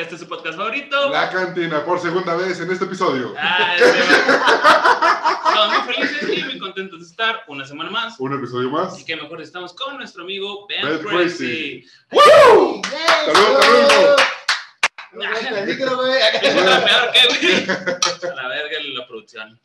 este es su podcast favorito. La cantina por segunda vez en este episodio. Ah, Estamos muy felices y muy contentos de estar una semana más. Un episodio más. Y que mejor estamos con nuestro amigo Ben Ben Crazy. ¡Woo! ¡Salud, salud! El micro, güey. ¿Es una peor que, güey? A la verga la producción.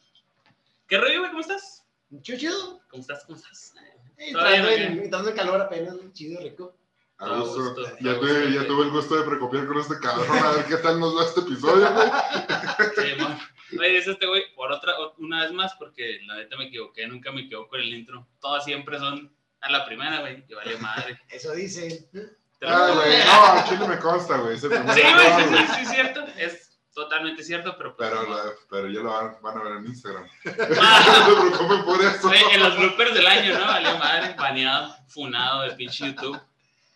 ¿Qué rollo, güey? ¿Cómo estás? Chucho. ¿Cómo estás? ¿Cómo estás? Entrando en calor apenas, chido, rico. A Todo gusto. gusto, Ya, tuve, gusto. ya tuve el gusto de precopiar con este cabrón a ver qué tal nos va este episodio, güey. Sí. Oye, es este güey por otra, una vez más, porque la neta me equivoqué, nunca me equivoco en el intro. Todas siempre son a la primera, güey, que vale madre. Eso lo Ah, güey, no, a Chile me consta, güey. Sí, güey, sí, sí, sí, es cierto. Es totalmente cierto, pero pues. Pero, la- pero ya lo van, van a ver en Instagram. Ah, No se preocupen por eso. en los bloopers del año, ¿no? Vale madre, baneado, funado de pinche YouTube.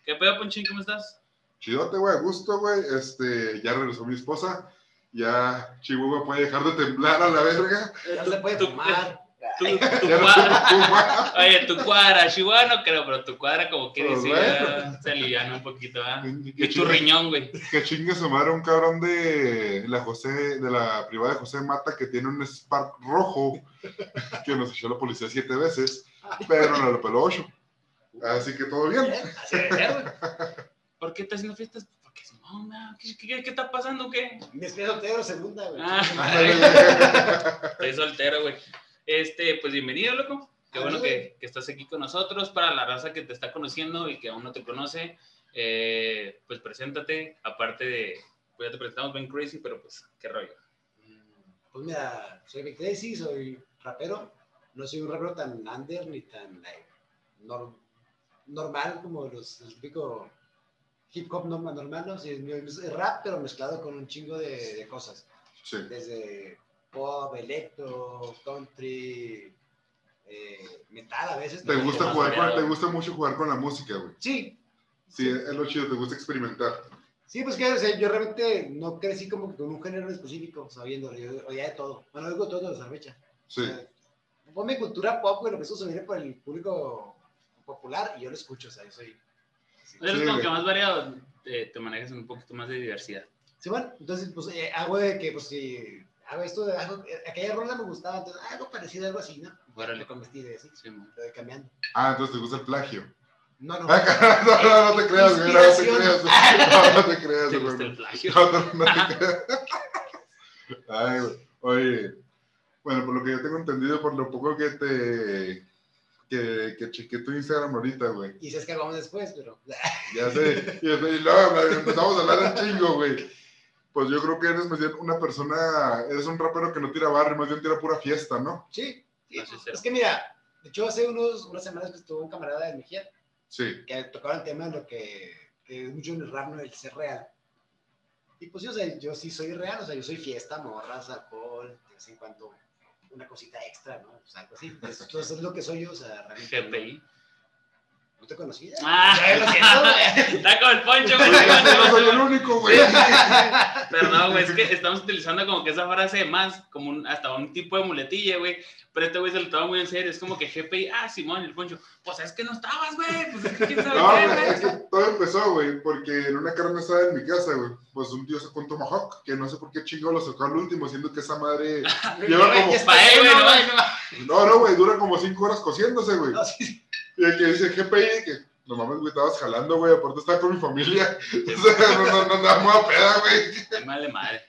¿Qué pedo, Ponchín? ¿Cómo estás? Chidote, güey, a gusto, güey. Este, ya regresó mi esposa. Ya Chihuahua puede dejar de temblar a la verga. Ya se puede Tu- fumar. Tu, cuadra, oye, tu cuadra, Chihuahua no creo, pero tu cuadra como que Pues dice, bueno. ya se aliviana un poquito, ¿ah? Que Y tu chingue- riñón, güey. Que chingue su madre un cabrón de la José, de la privada de José Mata que tiene un Spark rojo que nos echó la policía siete veces, pero no lo peló ocho. Así que todo bien. Bien, Así debe ser, güey. ¿Por qué estás haciendo fiestas? Porque es mona. ¿Qué, qué, qué está pasando? ¿Qué? Mi espía soltero, segunda, güey. Ah. Estoy soltero, güey. Este, pues bienvenido, loco. Qué bueno que, que estás aquí con nosotros. Para la raza que te está conociendo y que aún no te conoce, eh, pues preséntate. Aparte de, pues ya te presentamos Ben Crazy, pero pues, qué rollo. Pues mira, soy Vic Tracy, soy rapero. No soy un rapero tan under ni tan like, nor- normal como los, el típico hip hop normal, normal ¿no? Sí, es rap, pero mezclado con un chingo de, de cosas. Sí. desde pop, electro, country, eh, metal a veces. ¿Te ¿no? gusta, jugar con, te gusta mucho jugar con la música, güey. Sí, Sí, es lo chido, te gusta experimentar. sí, pues que o sea, yo realmente no crecí como que con un género específico, sabiendo, yo oía de todo. Bueno, oigo todo hasta la fecha. Sí. O sea, ponme cultura pop, güey, lo empezó a subir por el público popular y yo lo escucho, o sea, yo soy... sí. Eres Sí, como que más variado, te, te manejas en un poquito más de diversidad. Sí, bueno, entonces, pues, eh, hago de que, pues, si hago esto, de, hago, eh, aquella rola me gustaba, entonces, algo parecido, algo así, ¿no? Órale. Lo convertí de así, Sí, lo de cambiando. Ah, entonces te gusta el plagio. No, no. Ah, No, no, no te creas, güey. No, no te creas. No, no te creas, ¿Te güey. gusta el plagio? No, no, no te creas. Ay, güey. Oye, bueno, por lo que yo tengo entendido, por lo poco que te. Que, que chequé tu Instagram ahorita, güey. Y si es que vamos después, pero... Ya sé. Y y luego, empezamos a hablar de chingo, güey. Pues yo creo que eres más bien una persona. Eres un rapero que no tira barrio, más bien tira pura fiesta, ¿no? Sí, sí. Es que mira, de hecho hace unos, unas semanas que estuvo un camarada de Mejía Sí. que tocaba el tema de lo que, es mucho en el rap, ¿no? El ser real. Y pues sí, o sea, yo sí soy real, o sea, yo soy fiesta, morras, alcohol, de vez en cuando una cosita extra, ¿no? O sea, algo así. Eso, entonces es lo que soy yo, o sea, realmente. GPI. No, no te conocía. Ah. Lo siento. Está como el poncho, güey. Yo no soy el único, güey. Perdón, güey, es que estamos utilizando como que esa frase más, como un- hasta un tipo de muletilla, güey. Pero este güey se lo toma muy en serio. Es como que GPI, ah, Simón, el poncho. Pues es que no estabas, güey. Pues es que quién sabe No, qué, güey, es que todo empezó, güey, porque en una carne asada en mi casa, güey, pues un tío sacó un tomahawk, que no sé por qué chingo lo sacó al último, siendo que esa madre... Lleva como- no, güey. No, no, güey, dura como cinco horas cociéndose, güey. No, sí, sí. Y el que dice GPI, que no mames, güey, estabas jalando, güey, aparte estaba con mi familia. O sea, no, no, no andamos a peda, güey. Qué Madre madre.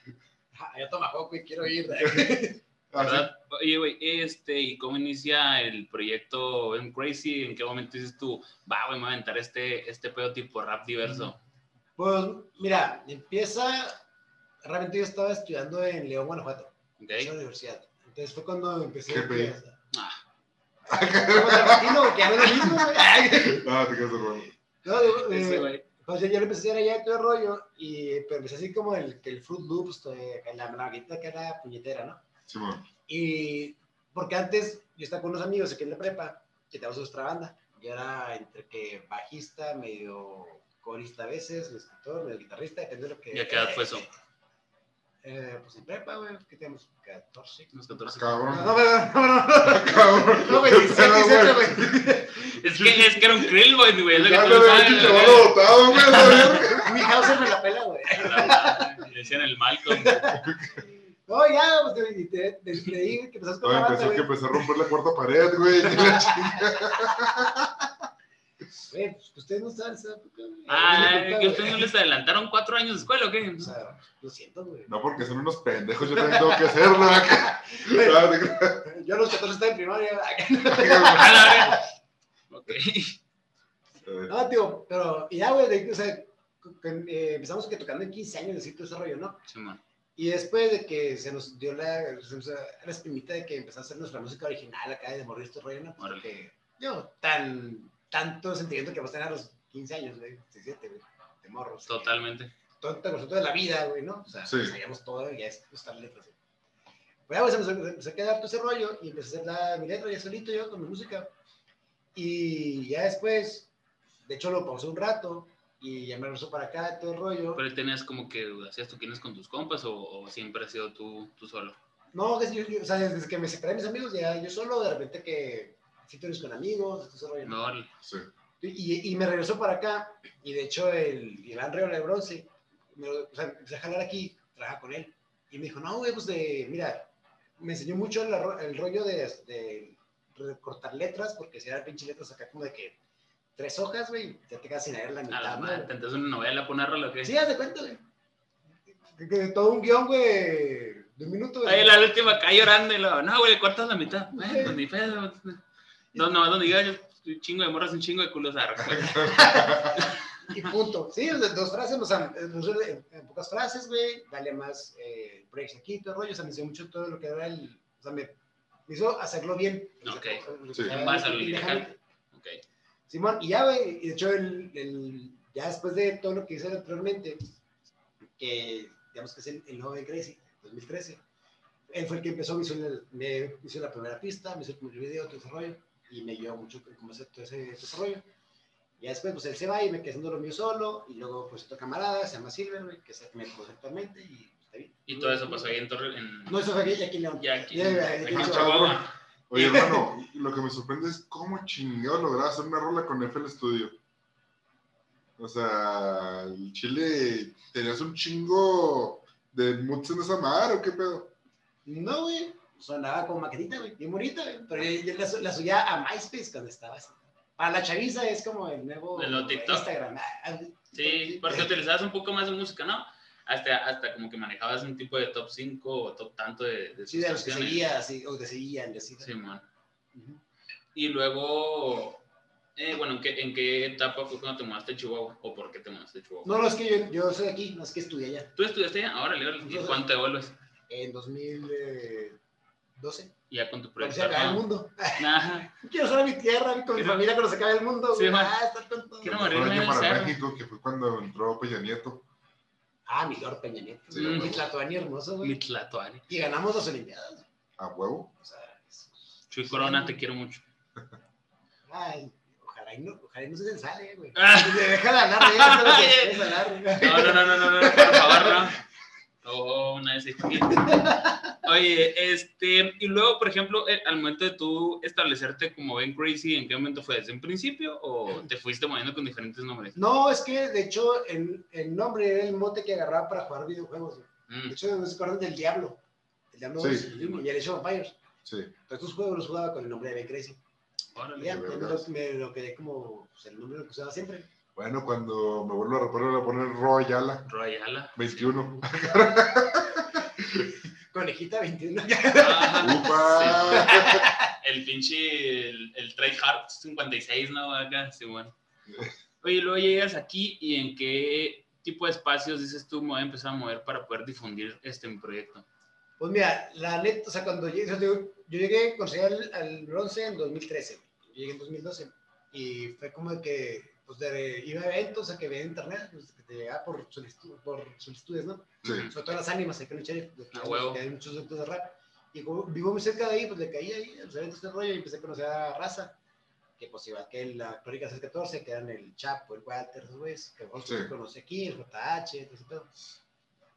Ah, Yo tomo poco y quiero ir. Así, ¿Verdad? Oye, güey, este, ¿y cómo inicia el proyecto Ben Crazy? ¿En qué momento dices tú, va, güey, me voy a aventar este, este pedo tipo rap diverso? Pues mira, empieza. Realmente yo estaba estudiando en León, Guanajuato, ¿Ok? en la universidad. Entonces fue cuando empecé. ¿Qué imagino, que no es lo mismo, güey. Ah, te quedas hermano. No, eh, güey. pues yo lo empecé a hacer allá todo el rollo. Y pero empecé así como el, el Fruit Loops, eh, la maquita que era puñetera, ¿no? Simón. Y porque antes yo estaba con unos amigos aquí en la prepa, que teníamos nuestra banda. Yo era entre que bajista, medio corista a veces, escritor, medio guitarrista, depende de lo que. ¿Y a qué edad fue eso? Eh, pues en prepa, güey, que tenemos? 14. Unos 14. Ah, cabrón. No, no, no, no. Ah, cabrón. No, 26, 18, güey. Es que, es que era un krill, güey, güey. Ya me había dicho chaval dotado, güey. Mi house me la pela, güey. Le decían el Malcolm. No, ya, pues desde ahí, que empezaste con que empecé a romper la cuarta pared, güey. Güey, pues que ustedes no saben esa época, güey. Ah, que ustedes no les adelantaron cuatro años de escuela, ¿o qué? O sea, lo siento, güey. No, porque son unos pendejos, yo también tengo que hacerlo. acá. Ah. Yo a los 14 estaba en primaria. Ok. No, tío, pero y ya, güey, de- o sea, eh, empezamos que tocando en 15 años, así todo ese rollo, ¿no? Y después de que se nos dio la, la espinita de que empezó a hacer nuestra música original acá de morir este rollo, ¿no? Porque yo, tan, tanto sentimiento que vas a tener a los 15 años, güey, 17, güey, de morros. Totalmente. Con de la vida, güey, ¿no? O sea, Sí. sabíamos todo y ya es gustar letras. güey. Pues ya, güey, se empezó, se empezó a quedar todo ese rollo y empecé a hacer la, mi letra ya solito yo con mi música. Y ya después, de hecho lo pausé un rato y ya me regresó para acá todo el rollo. Pero tenías como que hacías toquines con tus compas o, o siempre has sido tú, tú solo. No, que yo, yo- o sea, desde que me separé de mis amigos, ya yo solo, de repente que sí tienes con amigos, todo ese rollo. ¿no? Sí. Y, y me regresó para acá, y de hecho el Iván Reola de Bronce, me, lo- o sea, empecé a jalar aquí, trabajar con él, y me dijo, no, güey, pues de, mira, me enseñó mucho el, rollo de, de recortar letras, porque si eran pinche letras acá como de que tres hojas, güey, ya te quedas sin leer la A mitad, la ¿no, madre, güey? te entonces una novela, ponerlo lo que. Sí, haz de cuenta, güey. Que- que todo un guion, güey, de un minuto, güey. Ahí la última acá llorando y luego, no, güey, cortas la mitad. Bueno, pues ni pedo. No, no, donde diga yo, un chingo de morras, un chingo de culos arra. Y punto. Sí, dos frases, o sea, en, pocas frases, güey, dale más eh, breaks aquí, todo el rollo, o sea, me enseñó mucho todo lo que era el, o sea, me, me hizo hacerlo bien. Ok. Sí. En base a lo lirical. Ok. Simón, y ya, güey, y de hecho, el, el- ya después de todo lo que hice anteriormente, que digamos que es el, el nuevo de Crazy, 2013, él fue el que empezó, me hizo, el- me hizo la primera pista, me hizo el primer video, todo ese rollo, y me ayudó mucho como ese, todo ese rollo. Y después, pues él se va y me quedé haciendo lo mío solo, y luego, pues, otro camarada, se llama Silver, que es el que me conoce actualmente, y está bien. Y todo eso pasó ahí en Torre. En... No, eso fue aquí, aquí en León. Ya aquí. En Chihuahua. Oye, hermano, lo que me sorprende es cómo chingados lograr hacer una rola con FL Studio. O sea, el chile, ¿tenías un chingo de moods en esa madre o qué pedo? No, güey. Sonaba como maquetita, güey. Bien bonita, güey. Pero yo, yo la, la subía a MySpace cuando estaba así. Para la chaviza es como el nuevo El. Instagram. Ah, ah, Sí, porque utilizabas un poco más de música, ¿no? Hasta, hasta como que manejabas un tipo de top 5 o top tanto de, de Sí, de los que canciones. seguía, así, o que seguían, así. Sí, man. Ujú. Y luego, eh, bueno, ¿en qué, ¿en qué etapa fue cuando te mudaste a Chihuahua? ¿O por qué te mudaste a Chihuahua? No, no, es que yo, yo soy aquí, no es que estudié allá. ¿Tú estudiaste ya? Ahora, ¿y Yo- cuánto te vuelves? En 2012. Ya con tu Cuando proyecto. se acaba el mundo. Quiero ser a mi tierra, con mi familia cuando se acabe el mundo. Sí, ah, está tonto. Quiero morirme aquí en el para cerro. México, que fue cuando entró Peña Nieto. Ah, mi Lord Peña Nieto. Sí, güey. güey. Mi Tlatoani hermoso, güey. Mi tlatoani. Y ganamos las Olimpiadas. A huevo. O sea, es- Chuy Corona, te quiero mucho. Ay, ojalá y no, ojalá y no se sale, güey. Ah. Deja de hablar de eso, no. No, no, no, no, no, no, por favor, no. Oye, este, y luego, por ejemplo, eh, al momento de tú establecerte como Ben Crazy, ¿en qué momento fue? ¿Desde un principio o te fuiste moviendo con diferentes nombres? No, es que de hecho el, el nombre era el mote que agarraba para jugar videojuegos. Mm, De hecho, no se acuerdan del Diablo. El Diablo Sí. 2 y el Age of Empires. Sí. Estos juegos los jugaba con el nombre de Ben Crazy. Órale. ya, me lo, me lo quedé como pues, el nombre que usaba siempre. Bueno, cuando me vuelvo a reponer, voy a poner Royala Royala. 21. Conejita 21. Ajá. ¡Upa! El pinche, el, el Tryhard 56, ¿no? Acá, sí, bueno. Oye, luego llegas aquí y en qué tipo de espacios dices tú me voy a empezar a mover para poder difundir este mi proyecto. Pues mira, la neta, o sea, cuando llegué, yo, llegué, conocí al, al bronce en 2013, güey. yo llegué en 2012, y fue como de que, pues, de, iba a eventos, a que veía internet, pues, que te llegaba por, solicitud, por solicitudes, ¿no? Sí. Sobre todo las ánimas, en de que, A huevo. que hay muchos eventos de rap, y como vivo muy cerca de ahí, pues, le caí ahí, a los eventos de rollo, y empecé a conocer a Raza, que, pues, igual que la Crónica 614, que eran el Chapo, el Walter, esos güeyes, que vos Sí. conocí aquí, el JH, todo ese pedo.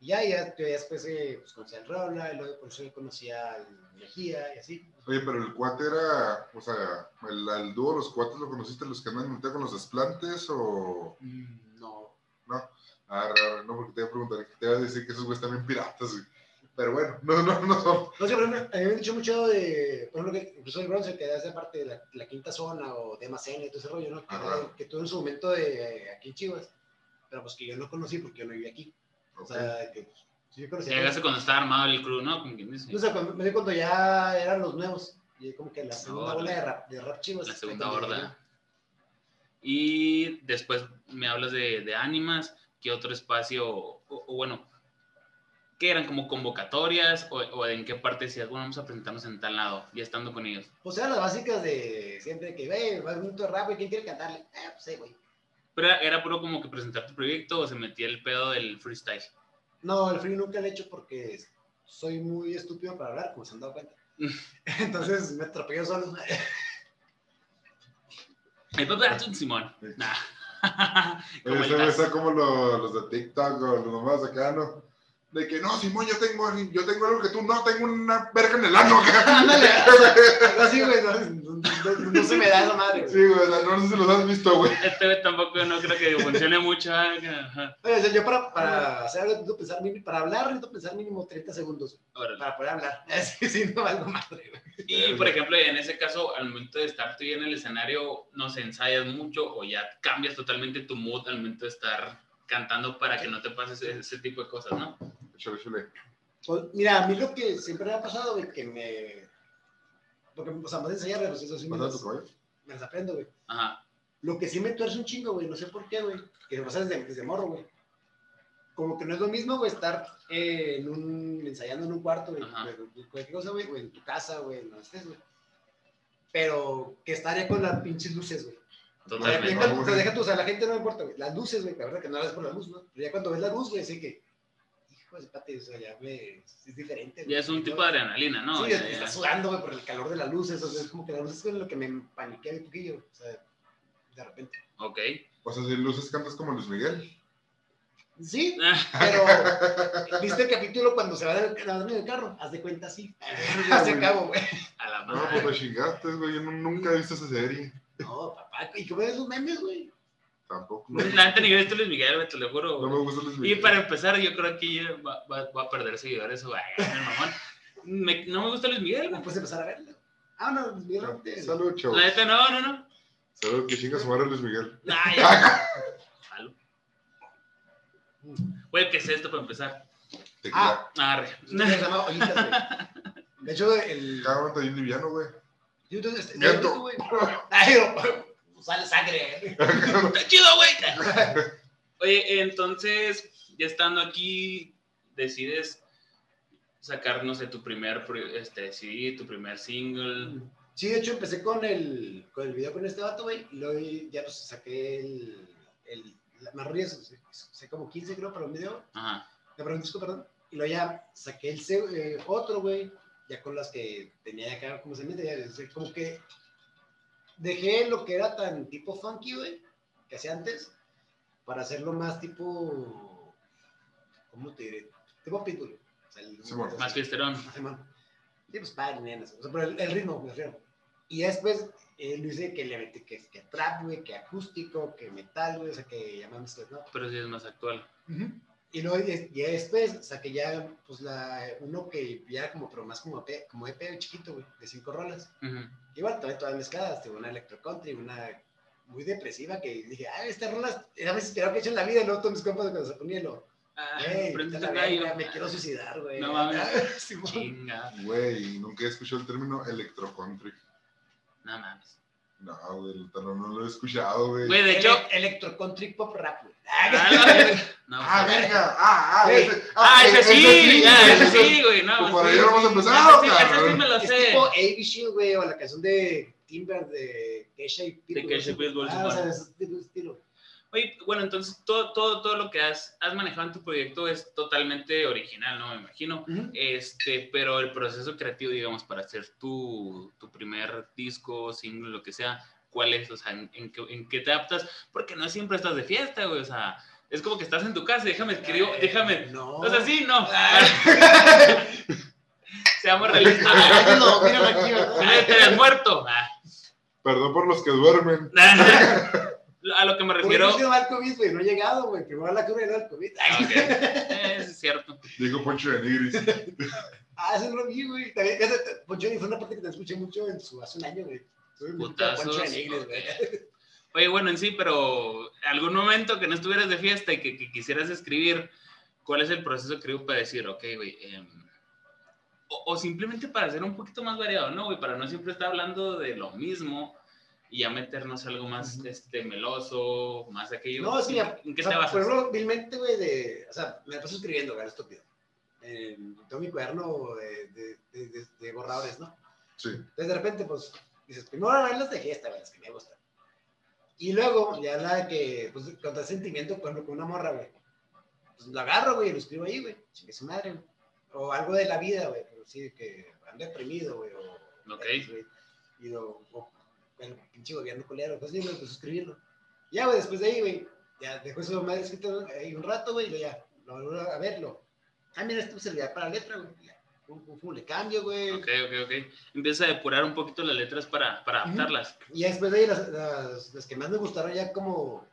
Y ya, ya, ya después eh, pues, conocí al Rola, y luego por eso conocí al Mejía y así. Oye, pero el cuate era, o sea, el, al dúo, los cuates lo conociste, los que andan con los desplantes o. Mm, no. Ah, raro, no, porque te iba a preguntar, te iba a decir que esos güeyes también piratas, güey. Pero bueno, no, no, no son. No sé, pero a mí me han dicho mucho de, por ejemplo, que incluso el bronce, que hace parte de la, la quinta zona o de Macena y todo ese rollo, ¿no? Que, que tuvo en su momento de aquí en Chivas, pero pues que yo no conocí porque yo no vivía aquí. O sea, que yo conocí. Llegaste cuando estaba armado el crew, ¿no? Como quien dice. No sé, cuando, me di cuando ya eran los nuevos, y como que la segunda ola de rap, de rap Chivas. La segunda horda. Y después me hablas de, de ánimas, ¿qué otro espacio, o, o bueno, qué eran como convocatorias o, o en qué parte decías, bueno, vamos a presentarnos en tal lado, ya estando con ellos? Pues eran las básicas de siempre que, ve, va un rap, güey, ¿quién quiere cantarle? Eh, pues sí, güey. Pero era, puro como que presentar tu proyecto o se metía el pedo del freestyle. No, el free nunca lo he hecho porque soy muy estúpido para hablar, como se han dado cuenta. Entonces me atropello solo. El papá era un Simón. Nah. Como Taz. está como los, los de TikTok o los nomás acá, ¿no? De que no, Simón, yo tengo, yo tengo algo que tú no, tengo una verga en el ano. Ándale, así, güey, no, se me da esa madre. güey. Sí, güey, no sé si los has visto, güey. Este güey tampoco no creo que funcione mucho. ajá. Oye, o sea, yo para, para hacer algo necesito pensar, mínimo- para hablar necesito pensar mínimo 30 segundos Órale. para poder hablar. Sí, sí, no valgo madre, güey. Y por ejemplo, en ese caso, al momento de estar tú ya en el escenario, no se ensayas mucho o ya cambias totalmente tu mood al momento de estar cantando para que no te pases ese, ese tipo de cosas, ¿no? Chule, chule. Pues, mira, a mí lo que siempre me ha pasado, güey, que me... Porque, o sea, más de ensayar, pues eso sí me ¿Pasas las, me las aprendo, güey. Ajá. Lo que sí me tuerce un chingo, güey, no sé por qué, güey, que me pasa desde, desde morro, güey. Como que no es lo mismo, güey, estar eh, en un, ensayando en un cuarto, güey, cualquier cosa, güey, o en tu casa, güey, en donde estés, güey. Pero que estar ya con las pinches luces, güey. Sea, Totalmente. cuando- o sea, deja tú, o sea, la gente no me importa, güey. Las luces, güey, la verdad que no las ves por la luz, ¿no? Pero ya cuando ves la luz, güey, sé que, hijo de pate, o sea, ya me, es diferente. Ya es un tipo de adrenalina, ¿no? Sí, Ya- es que ya. estás sudando, güey, por el calor de las luces, o sea, es como que la luz es con lo que me paniquea un poquillo, o sea, de repente. Ok. O sea, si luces cantas como Luis Miguel. Sí, pero ¿viste el capítulo cuando se va del, a en el carro? Haz de cuenta, sí. Se acabó, güey. A la No, madre. pues te chingaste, güey. Yo no- nunca he visto esa serie. No, papá, ¿y cómo ves los memes, güey? Tampoco. La neta ni he visto Luis Miguel, güey, te lo juro. No me gusta Luis Y Miguel. para empezar, yo creo que va, va- va a perder seguidores o mamón. Me- no me gusta Luis Miguel, No güey. puedes empezar a verlo. Ah, no, Miguel Ramírez. Salud, chavos. La neta, no, no, no. Salud, que chinga su madre Luis Miguel. Ay, ya. Jalo. Güey, ¿qué es esto para empezar? Tequila. Arre. Se llama Olitas, güey. De hecho, el. Cada momento bien liviano, güey. Yo entonces. Ay, no, sale sangre. Está chido, güey. Oye, entonces, ya estando aquí, decides sacar, no sé, tu primer pri- este, CD, tu primer single. Sí, de hecho, empecé con el, con el video con este vato, güey. Y luego ya pues saqué el. el la marrillas, saqué como 15, creo, para un video. Ajá. Me para un disco, perdón. Y luego ya saqué el eh, otro, güey. Ya con las que tenía ya acá, como se mete, ya, como que dejé lo que era tan tipo funky, güey, que hacía antes, para hacerlo más tipo. ¿Cómo te diré? Tipo pitbull. O sea, el- Simón. Más fiesterón. Sí, pues padre, nenas. O sea, pero el, el ritmo, me refiero. Y después eh, lo hice que le metí que, que trap, güey, que acústico, que metal, güey, o sea, que llamamos, ¿no? Pero sí es más actual. Y luego ya después saqué ya, pues, la, uno que ya como, pero más como EP, como EP chiquito, güey, de cinco rolas. Ujú. Igual, también todas mezcladas, tipo, una electro country, una muy depresiva, que dije, ah, estas rolas, era más inspirado que he hecho en la vida, y luego todos mis compas cuando se ponían lo, Ah, hey, verga, me quiero suicidar, güey. No mames. Simón. Chinga. Güey, nunca he escuchado el término electro country. No mames. No, güey, no, no lo he escuchado, güey. Güey, de hecho. Ele- electro country pop rap, güey. Ah, no, Ah, pues, verga. Ah, ah, Güey. ese. Ah, ese sí, ya, ese sí, güey, no. Pues sí. por ahí no vamos a empezar, Ese ese sí me lo Es sé. tipo A.B. Shield, güey, o la canción de Timber de Keisha y Pitbull. Keisha y Pitbull, Ah, o sea, de ese tipo de estilo. Oye, bueno, entonces todo, todo, todo lo que has, has manejado en tu proyecto es totalmente original, ¿no? Me imagino. Este, pero el proceso creativo, digamos, para hacer tu, tu primer disco, single, lo que sea, ¿cuál es? O sea, ¿en, en qué, en qué te adaptas? Porque no siempre estás de fiesta, güey, o sea, es como que estás en tu casa, déjame escribir, déjame... No. O sea, sí, no. Seamos realistas. No, míralo aquí, ¿verdad? Te habías muerto. Ah. Perdón por los que duermen. A lo que me Porque refiero. no ha sido al COVID, güey, no he llegado, güey. Primero la cura y luego el COVID. Ah, ok. Eh, es cierto. Diego Poncho de Nigris. Ah, ese no lo vi, güey. También, ese, Poncho de Nigris fue una parte que te escuché mucho en su, hace un año, güey. A Poncho de. Nigris, güey. Oye, bueno, en sí, pero algún momento que no estuvieras de fiesta y que, que quisieras escribir, ¿cuál es el proceso creativo para decir, ok, güey? em, o, o simplemente para ser un poquito más variado, ¿no, güey? Para no siempre estar hablando de lo mismo y ya meternos algo más Ujú. este, meloso, más aquello. No, es que ya, ¿En qué o sea, te basas? Por ejemplo, vilmente, güey, de, o sea, me la paso escribiendo, güey, estúpido. En todo mi cuaderno de, de, de, de- de borradores, ¿no? Sí. Entonces, de repente, pues, dices, primero las de fiesta, güey, las que me gustan. Y luego, ya la que, pues, contra sentimiento, por ejemplo, con una morra, güey. Pues lo agarro, güey, y lo escribo ahí, güey. Chingue su madre, güey. O algo de la vida, güey, pero sí, que ando deprimido, güey. O, Ok. güey, Y lo, o el pinche gobierno culero, pues sí, güey, pues escribirlo. Ya, güey, después de ahí, güey, ya dejo eso más escrito ahí un rato, güey, y ya, lo vuelvo a verlo. Ah, mira, esto servirá para la letra, güey. Pum, le cambio, güey. Ok, ok, ok. Empieza a depurar un poquito las letras para, para adaptarlas. Y después de ahí, las, las, las que más me gustaron ya como,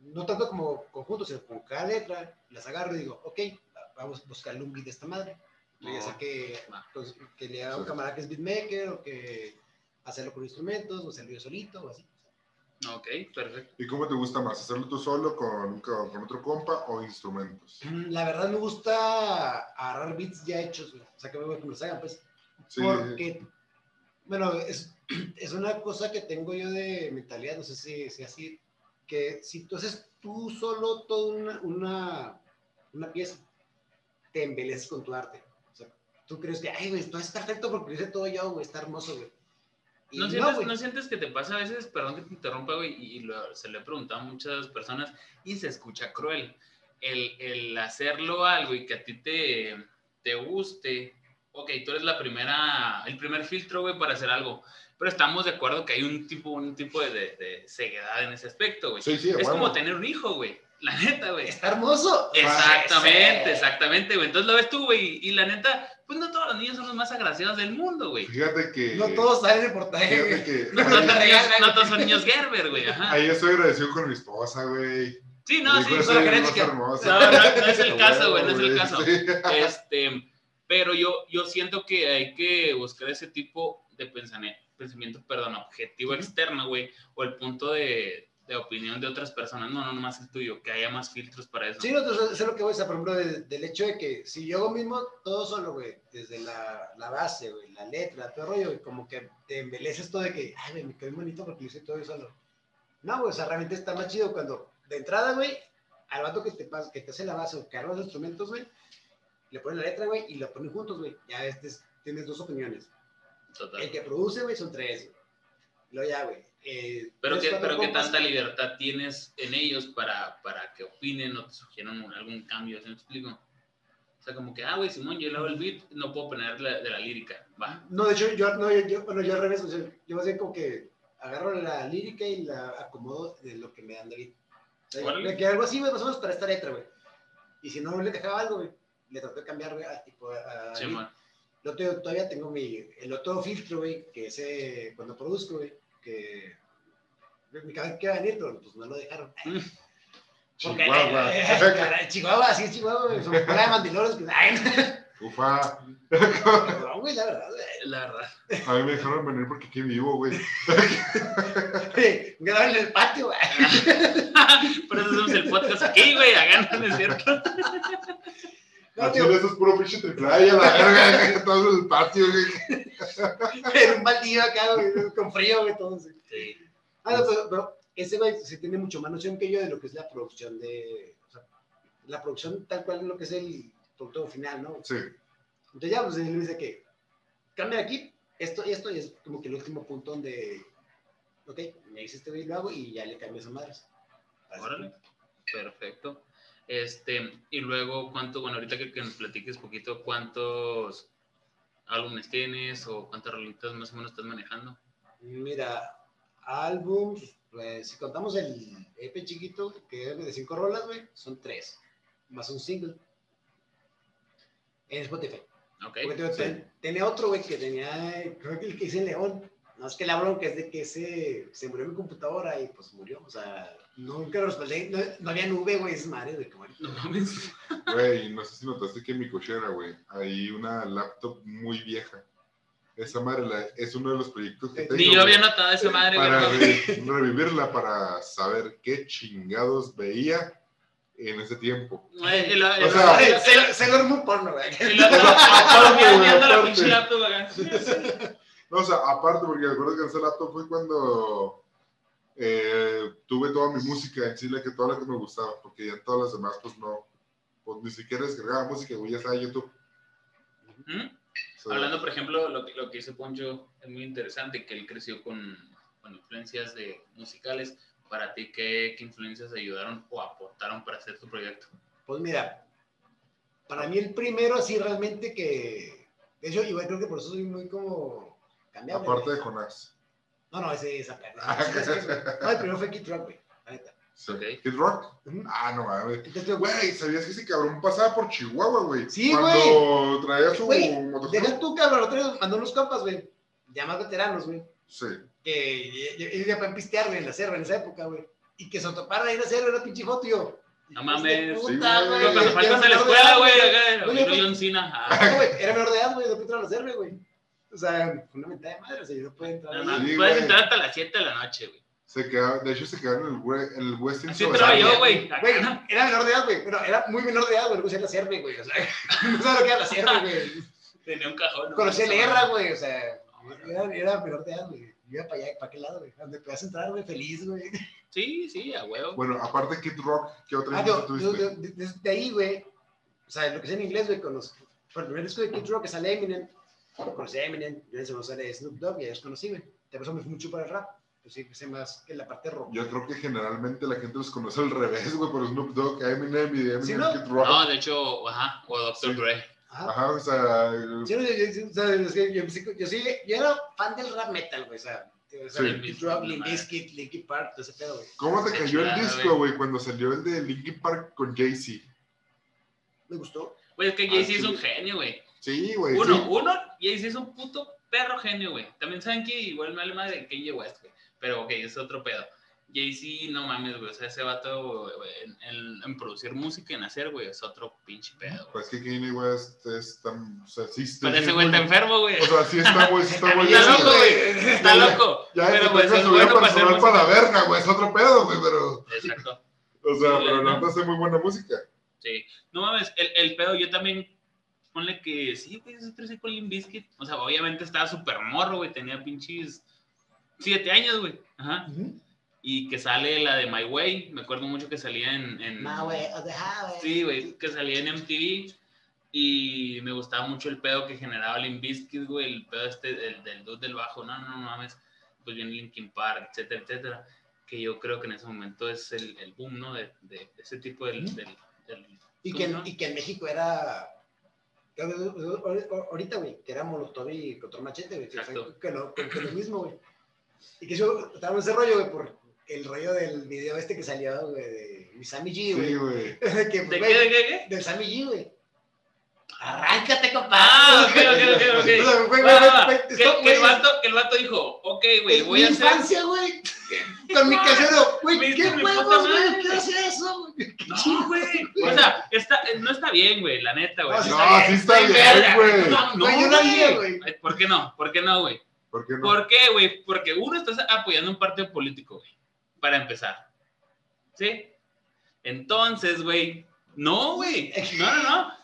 no tanto como conjuntos, sino con cada letra, las agarro y digo, ok, vamos a buscarle un beat de esta madre. Yo ya sé que, pues, que le haga un camarada que es beatmaker, o que hacerlo con instrumentos, o hacerlo yo solito, o así. Ok, perfecto. ¿Y cómo te gusta más? ¿Hacerlo tú solo con, con otro compa o instrumentos? Mm, La verdad me gusta agarrar beats ya hechos, güey. o sea, que me me los hagan, pues. Sí. Porque, bueno, es, es una cosa que tengo yo de mentalidad, no sé si, si así, que si tú haces tú solo toda una, una, una pieza, te embeleces con tu arte. O sea, tú crees que, ay, güey, esto es perfecto porque lo hice todo yo, güey, está hermoso, güey. Y ¿No no, sientes, güey. ¿No sientes que te pasa a veces, perdón que te interrumpa, güey, y, lo- se lo he preguntado a muchas personas y se escucha cruel, el, el hacerlo algo y que a ti te, te guste, ok, tú eres la primera, el primer filtro, güey, para hacer algo, pero estamos de acuerdo que hay un tipo, un tipo de, de, de ceguedad en ese aspecto, güey. Sí, sí, es bueno. como tener un hijo, güey, la neta, güey. Está hermoso. Exactamente, exactamente, güey. Entonces lo ves tú, güey, y la neta, pues no todos los niños son los más agraciados del mundo, güey. Fíjate que. No todos salen de portaje, que. No, No todos son niños, regalan, no todos son niños Gerber, güey, ajá. Ahí estoy agradecido con mi esposa, güey. Sí, no, sí. No, no, no es el caso, güey, no es el caso. Sí. Este, pero yo, yo siento que hay que buscar ese tipo de pensamiento, pensamiento perdón, objetivo externo, güey, o el punto de, de opinión de otras personas, no, no nomás el tuyo, que haya más filtros para eso. Sí, no, es lo que voy a decir, por ejemplo, de- del hecho de que si yo mismo todo solo, güey, desde la, la base, güey, la letra, todo el rollo, güey, como que te embeleces todo de que, ay, güey, me quedó bonito porque lo hice todo yo solo. No, güey, o sea, realmente está más chido cuando, de entrada, güey, al vato que te, pas- que te hace la base o que arma los instrumentos, güey, le ponen la letra, güey, y la ponen juntos, güey. Ya este es- tienes dos opiniones. Total. El que produce, güey, son tres, güey. Luego ya, güey. Eh, Pero, cuatro pero qué tanta libertad tienes en ellos para, para que opinen o te sugieran algún cambio, ¿se me explico? O sea, como que, ah, güey, Simón, yo le hago el beat, no puedo poner la, de la lírica, va. No, de hecho, yo, no, yo, yo- bueno, yo al revés, o sea, yo más bien como que agarro la lírica y la acomodo de lo que me dan David. O sea, me queda algo así, güey, más o menos para esta letra, güey. Y si no le dejaba algo, güey, le traté de cambiar, güey, a tipo, a, Sí, man. Yo todavía tengo mi, el otro filtro, güey, que ese, cuando produzco, güey, que mi cabeza que va a venir, pero pues no lo dejaron. Mm. Porque, Chihuahua. eh, caray, Chihuahua, sí es Chihuahua, son fuera de mandilores, pues, ay, Ufa. no, güey, la verdad. La verdad. A mí me dejaron venir porque aquí vivo, güey. Me quedaba en el patio, güey. Por eso hacemos el podcast aquí, güey, hagan, ¿no es cierto? No, tío, eso es puro pinche A, a la verga, todo en el patio, güey. en un baldío acá, güey, con frío, güey, todo así. Sí. Ah, no, pero, pero ese güey sí tiene mucho más noción que yo de lo que es la producción de. O sea, la producción tal cual lo que es el producto final, ¿no? Sí. Entonces ya, pues él me dice que cambia aquí, esto y esto, y es como que el último punto donde. Ok, me dice este güey, lo hago y ya le cambio esas madres. Así. Órale. Perfecto. Este, y luego, ¿cuánto, bueno, ahorita que, que nos platiques poquito, ¿cuántos álbumes tienes o cuántas rolitas más o menos estás manejando? Mira, álbums, pues si contamos el EP chiquito, que es de cinco rolas, güey, son tres, más un single. En Spotify. ¿Ok? Porque sí. tenía otro, güey, que tenía, creo que el que hice en León, No, es que la bronca es de que se, se murió mi computadora y pues murió. O sea, nunca lo respaldé. No, no había nube, güey, es madre de como. No mames. Güey, no sé si notaste que en mi cochera, güey, hay una laptop muy vieja. Esa madre la- es uno de los proyectos que tengo. Ni yo había güey, notado esa madre, güey. Para re- revivirla, para saber qué chingados veía en ese tiempo. Güey, O sea- Se, se lo armó porno, güey. y lo- güey, la pinche laptop acá. No, o sea, aparte, porque me acuerdo que ese laptop fue cuando eh, tuve toda mi música en la que toda la que me gustaba, porque ya en todas las demás, pues no, pues ni siquiera descargaba música, güey, ya estaba en YouTube. ¿Mm? Hablando, por ejemplo, lo, que- lo que dice Poncho es muy interesante, que él creció con, con influencias de musicales. Para ti, ¿qué, ¿qué influencias ayudaron o aportaron para hacer tu proyecto? Pues mira, para mí el primero así realmente que... De hecho, igual creo que por eso soy muy como... Aparte güey. de Jonás. No, no, ese esa perra. No, el primero fue Kid Rock, güey. la neta. Sí. Ok. Kid Rock. Ah, no mames. Güey, ¿sabías que ese cabrón pasaba por Chihuahua, güey? Sí, Cuando traía su Güey, motocicleta. Deja tú, cabrón, otro día mandó unos compas, güey. Ya más veteranos, güey. Sí. Que ellos ya pueden pistear, güey, en la selva en esa época, güey. Y que se toparan ahí en la selva, una pinche foto, yo. No mames. Puta, Sí, güey. güey. Cuando faltas a la de escuela, güey, güey. Ah. Ah, güey, era menor de edad, güey, no puede entrar a la selva, güey. O sea, fue una mentada de madre, o sea, yo no puedo entrar No, ahí. no, Sí, puedes güey. entrar hasta las 7 de la noche, güey. Se quedaba, de hecho, se quedaron en el, we- en el Westin Soberano. entraba yo, güey. Era menor de edad, güey. Pero era muy menor de edad, güey. No conocía la sierve, güey. O sea, no sabía lo que era la sierve, güey. Tenía un cajón. ¿no? Conocía el Erra, güey. O sea, era, era menor de edad, güey. Yo iba para allá, para aquel lado, güey. Donde podías entrar, güey, feliz, güey. Sí, sí, a huevo. Bueno, aparte de Kid Rock, ¿qué otra Ah, yo, yo, tuviste? yo, de- desde ahí, güey. O sea, lo que sé en inglés, güey, conozco. Por el primer disco de Kid Rock que sale Eminem. Conocí a Eminem. Yo ese momento sale Snoop Dogg y ya los conocí, güey. De eso me fui mucho para el rap. Pues sí, que sé más que la parte rock. Yo creo que generalmente la gente los conoce al revés, güey, por Snoop Dogg, Eminem y Eminem Sí, ¿no? Kid Rock. No, de hecho, ajá, o Dr. Sí. Dre. Ajá. Ajá, o sea, Sí, no, yo, yo- o sea, es que yo, yo, yo sí, yo era fan del rap metal, güey, o sea, o sea, Sí. Kid Rock, Limp Bizkit, Linkin Park, todo ese pedo, güey. ¿cómo te cayó el disco, güey, cuando salió el de Linkin Park con Jay-Z? Me gustó. Güey, es que Ah, Jay-Z sí. es un genio, güey. Sí, güey. Uno, sí. uno, Jay-Z es un puto perro genio, güey. También saben que igual me vale madre Kanye West, güey. Pero, ok, es otro pedo. Jay-Z, no mames, güey. O sea, ese vato güey, en, en- en producir música y en hacer, güey, es otro pinche pedo, güey. Pues que Kanye West es tan. O sea, sí, sí, Pero sí ese es güey está enfermo, güey. O sea, sí está, güey, sí está Está loco, güey. Está Ya, loco. Ya, pero que pues su bueno para hacer personal para la verga, güey, es otro pedo, güey, pero. Exacto. O sea, Sí, pero ¿no? no hace muy buena música. Sí. No mames, el, el pedo, yo también. Ponle que sí, güey, yo crecí con Limp Bizkit. O sea, obviamente estaba súper morro, güey. Tenía pinches siete años, güey. Ajá. Y que sale la de My Way. Me acuerdo mucho que salía en. en- My way of the highway. Sí, güey, que salía en MTV. Y me gustaba mucho el pedo que generaba Limp Bizkit, güey. El pedo este del, del dude del bajo. No, no, no mames. Pues viene Linkin Park, etcétera, etcétera. Que yo creo que en ese momento es el, el boom, ¿no? De, de, de ese tipo del. Del, del Y que, ¿no? y que en México era. Ahorita, güey, que era Molotov y Control Machete, güey. Que, Exacto. fue- que lo, que, que lo mismo, güey. Y que yo estaba en ese rollo, güey, por el rollo del video este que salió, güey, de mi Sammy G, güey. Sí, güey. que, ¿De güey, qué, de qué, de qué? Del Sammy G, güey. Arráncate, compa. Ah, ok, Que, el vato, que el vato dijo, ok, güey, voy mi a hacer. infancia, güey. Con mi casero, güey, qué huevos, güey, quiero hacer eso, güey. No, güey. O sea, está, no está bien, güey, la neta, güey. No, sí No, está sí bien, está bien, bien, güey. No, no, güey. ¿Por qué no? ¿Por qué no, güey? ¿Por qué no? ¿Por qué, güey? Porque uno estás apoyando un partido político, güey. Para empezar. ¿Sí? Entonces, güey. No, güey. No, no, no.